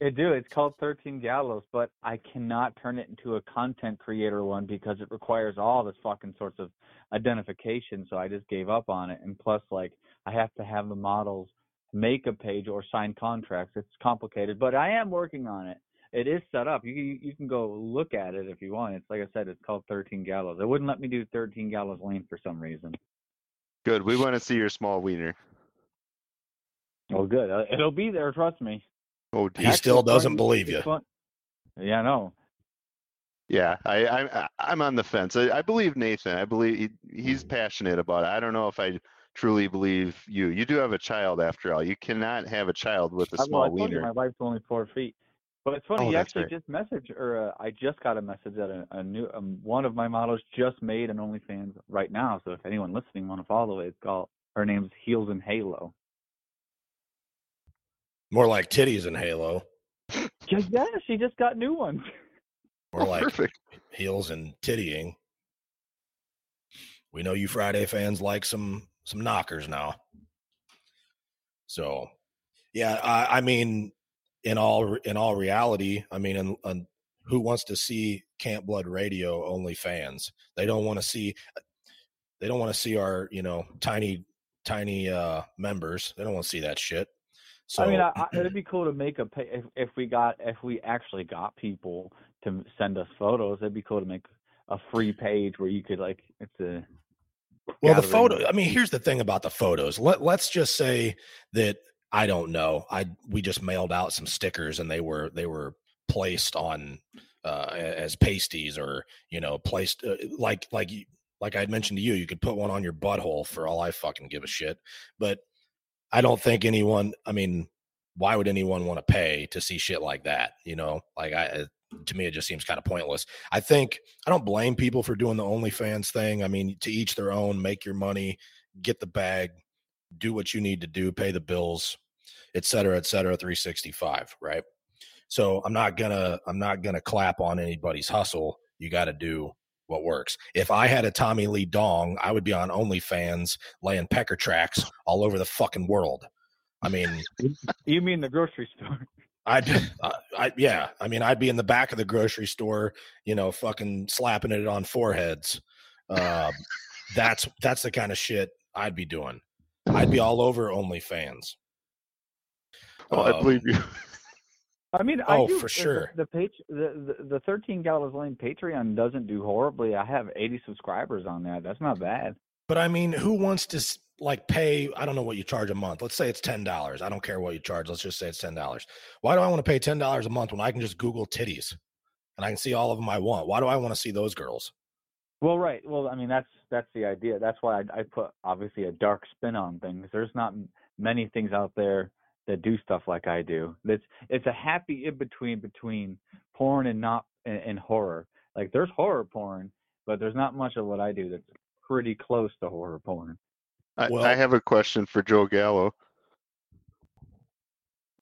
It do. It's called 13 Gallows, but I cannot turn it into a content creator one because it requires all this fucking sorts of identification. So I just gave up on it. And plus, like, I have to have the models make a page or sign contracts. It's complicated, but I am working on it. It is set up. You you you can go look at it if you want. It's like I said. It's called 13 Gallows. It wouldn't let me do 13 Gallows Lane for some reason. good. We want to see your small wiener. Well, good. Uh, It'll be there. Trust me. Oh, He dear. still doesn't believe you. fun. Yeah, no. Yeah, I, I I'm on the fence. I, I believe Nathan. I believe he, he's passionate about it. I don't know if I truly believe you. You do have a child after all. You cannot have a child with a I- well, small I told you wiener. my wife's only four feet. But it's funny, Oh, he that's actually right. just messaged, or uh, I just got a message that a, a new um, one of my models just made an OnlyFans right now. So if anyone listening want to follow it, it's called her name's Heels and Halo. More like titties in Halo. Yeah, yeah, she just got new ones. More Oh, like perfect. heels and tittying. We know you Friday fans like some some knockers now. So, yeah, I, I mean, in all in all reality, I mean, and, and who wants to see Camp Blood Radio only fans? They don't want to see. They don't want to see our you know tiny tiny uh members. They don't want to see that shit. So I mean, I, I, it'd be cool to make a pay if, if we got if we actually got people to send us photos. It'd be cool to make a free page where you could like it's a Well, the photo. I mean, here's the thing about the photos. Let Let's just say that I don't know. I we just mailed out some stickers and they were they were placed on uh, as pasties or you know placed uh, like like like I mentioned to you. You could put one on your butthole for all I fucking give a shit. But I don't think anyone. I mean, why would anyone want to pay to see shit like that? You know, like I. To me, it just seems kind of pointless. I think I don't blame people for doing the OnlyFans thing. I mean, to each their own, make your money, get the bag, do what you need to do, pay the bills, et cetera, et cetera, 365, right? So I'm not gonna I'm not gonna clap on anybody's hustle. You gotta do what works. If I had a Tommy Lee dong, I would be on OnlyFans laying pecker tracks all over the fucking world. I mean, You mean the grocery store? I'd, I, I, yeah. I mean, I'd be in the back of the grocery store, you know, fucking slapping it on foreheads. Um, that's that's the kind of shit I'd be doing. I'd be all over OnlyFans. Oh, I Um, believe you. I mean, I Oh, do, for the- sure. The, the page, the, the the thirteen Gallows Lane Patreon doesn't do horribly. I have eighty subscribers on that. That's not bad. But I mean, who wants to s- like pay? I don't know what you charge a month. Let's say it's ten dollars. I don't care what you charge. Let's just say it's ten dollars. Why do I want to pay ten dollars a month when I can just Google titties and I can see all of them I want? Why do I want to see those girls? Well, right. Well, I mean, that's that's the idea. That's why I, I put obviously a dark spin on things. There's not many things out there that do stuff like I do. It's it's a happy in between between porn and not and, and horror. Like there's horror porn, but there's not much of what I do that's pretty close to horror porn. I, Well- I have a question for Joe Gallo.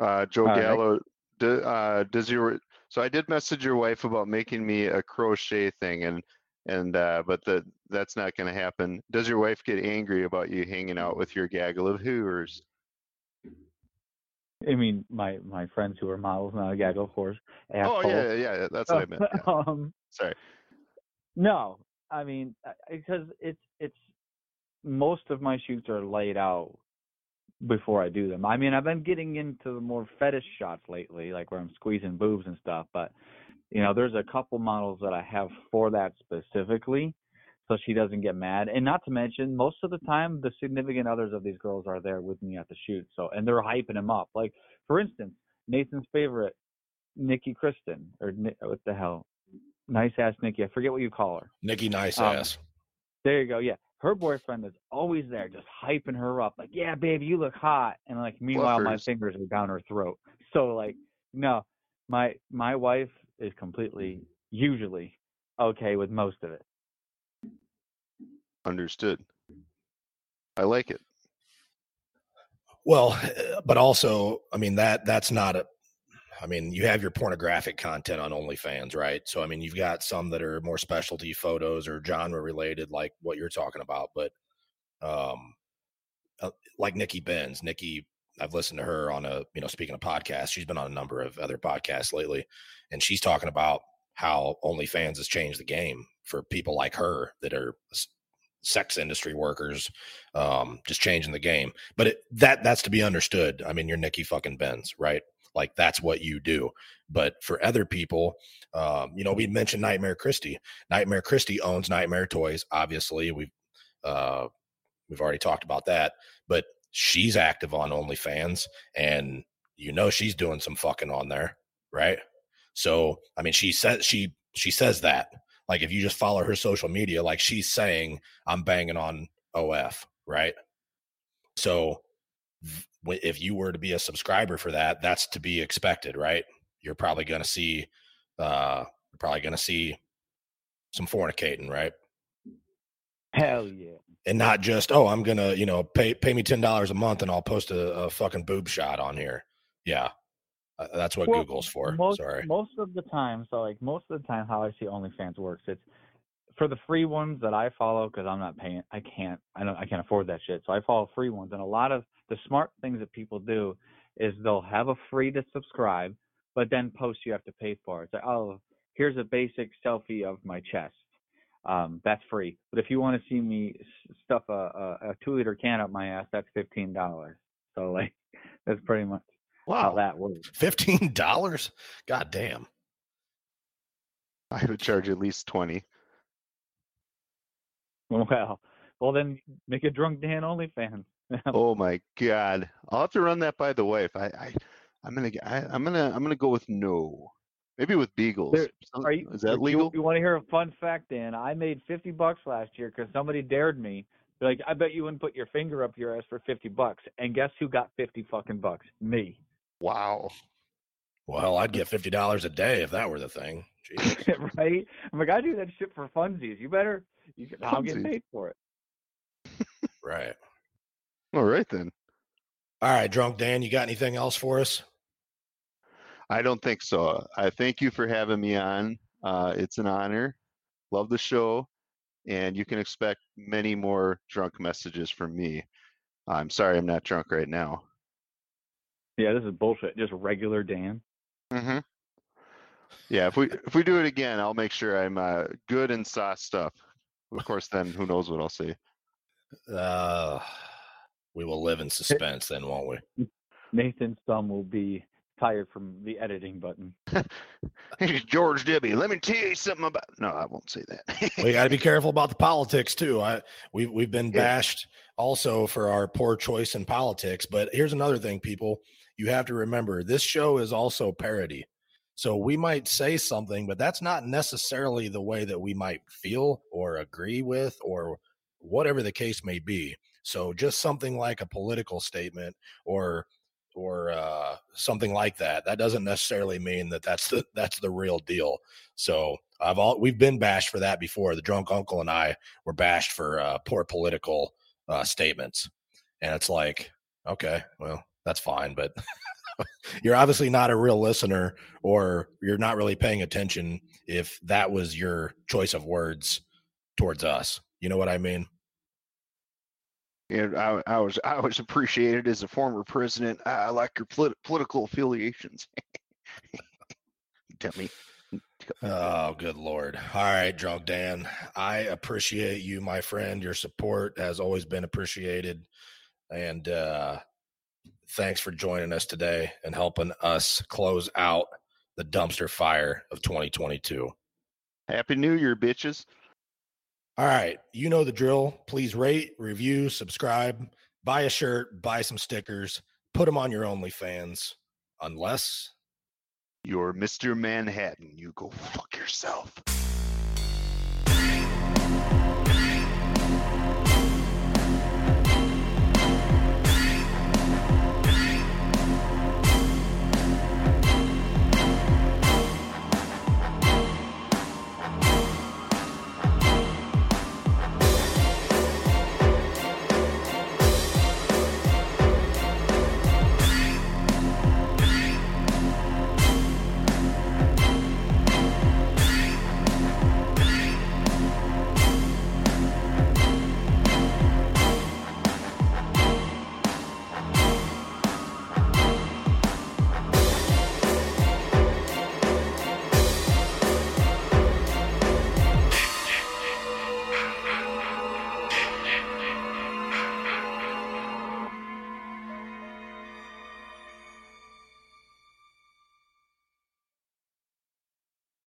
Uh, Joe All right. Gallo, do, uh, does your so I did message your wife about making me a crochet thing, and and uh, but the that's not going to happen. Does your wife get angry about you hanging out with your gaggle of hooers? I mean, my my friends who are models, not a gaggle, of course. Oh Asshole. yeah, yeah, that's what I meant. yeah. um, Sorry. No, I mean because it's most of my shoots are laid out before I do them. I mean, I've been getting into the more fetish shots lately, like where I'm squeezing boobs and stuff. But you know, there's a couple models that I have for that specifically, so she doesn't get mad. And not to mention, most of the time, the significant others of these girls are there with me at the shoot. So and they're hyping them up. Like for instance, Nathan's favorite, Nikki Kristen, or what the hell, nice ass Nikki. I forget what you call her. Nikki nice Um, ass. There you go. Yeah. Her boyfriend is always there, just hyping her up. Like, yeah, babe you look hot. And like, meanwhile, my fingers are down her throat. So like, no, my my wife is completely, usually, okay with most of it. Understood. I like it. Well, eh, but also, I mean that that's not a. I mean, you have your pornographic content on OnlyFans, right? So, I mean, you've got some that are more specialty photos or genre related, like what you're talking about. But, um, uh, like Nikki Benz, Nikki, I've listened to her on a, you know, speaking of podcasts, she's been on a number of other podcasts lately, and she's talking about how OnlyFans has changed the game for people like her that are sex industry workers, um, just changing the game. But it, that that's to be understood. I mean, you're Nikki fucking Benz, right? Like that's what you do. But for other people, um, you know, we mentioned Nightmare Christy. Nightmare Christy owns Nightmare Toys. Obviously, we've uh, we've already talked about that. But she's active on OnlyFans, and you know she's doing some fucking on there, right? So I mean, she says she she says that. Like if you just follow her social media, like she's saying, I'm banging on OF, right? So if you were to be a subscriber for that, that's to be expected, right? You're probably going to see, uh, you're probably going to see some fornicating, right? Hell yeah. And not just, oh, I'm gonna, you know, pay pay me ten dollars a month and I'll post a, a fucking boob shot on here. Yeah, Uh, that's what Well, Google's for. Most, Sorry. Most of the time, so like most of the time, how I see OnlyFans works, it's for the free ones that I follow because I'm not paying. I can't. I don't. I can't afford that shit. So I follow free ones, and a lot of the smart things that people do is they'll have a free to subscribe, but then post you have to pay for it. It's like, oh, here's a basic selfie of my chest. Um, that's free. But if you want to see me stuff a, a, a two liter can up my ass, that's fifteen dollars. So like, that's pretty much how Wow. that works. Fifteen dollars? God damn. I would charge at least 20. Well, well then make a drunk Dan OnlyFans. Oh my god. I'll have to run that by the wife. I, I I'm gonna I'm gonna I'm gonna go with no. Maybe with beagles. There- Are you, is that uh, you- legal? You, want to hear a fun fact, Dan? I made fifty bucks last year because somebody dared me. They're like, I bet you wouldn't put your finger up your ass for fifty bucks. And guess who got fifty fucking bucks? Me. Wow. Well, I'd get fifty dollars a day if that were the thing. Jesus. right? I'm like, I do that shit for funsies. You better. You, can- I'll get paid for it. right. All right then. All right, drunk Dan, you got anything else for us? I don't think so. I thank you for having me on. Uh, it's an honor. Love the show, and you can expect many more drunk messages from me. I'm sorry I'm not drunk right now. Yeah, this is bullshit. Just regular Dan. Mm-hmm. Yeah, if we if we do it again, I'll make sure I'm uh, good and sauced up. Of course, then who knows what I'll see. Uh we will live in suspense then, won't we? Nathan's thumb will be tired from the editing button. Hey, George W. Let me tell you something about. No, I won't say that. we got to be careful about the politics too. I we we've been Yeah. bashed also for our poor choice in politics. But here's another thing, people. You have to remember this show is also parody. So we might say something, but that's not necessarily the way that we might feel or agree with or whatever the case may be. So just something like a political statement or or uh, something like that. That doesn't necessarily mean that that's the that's the real deal. So I've all we've been bashed for that before. The drunk uncle and I were bashed for uh, poor political uh, statements, and it's like, okay, well, that's fine, but you're obviously not a real listener, or you're not really paying attention if that was your choice of words towards us. You know what I mean? And I, I was I was appreciated as a former president. I, I like your polit- political affiliations. Tell me. Oh, good lord. All right, drunk Dan. I appreciate you, my friend. Your support has always been appreciated. And uh thanks for joining us today and helping us close out the dumpster fire of 2022. Happy New Year, bitches. All right, you know the drill. Please rate, review, subscribe, buy a shirt, buy some stickers, put them on your OnlyFans, unless You're Mr. Manhattan. You go fuck yourself.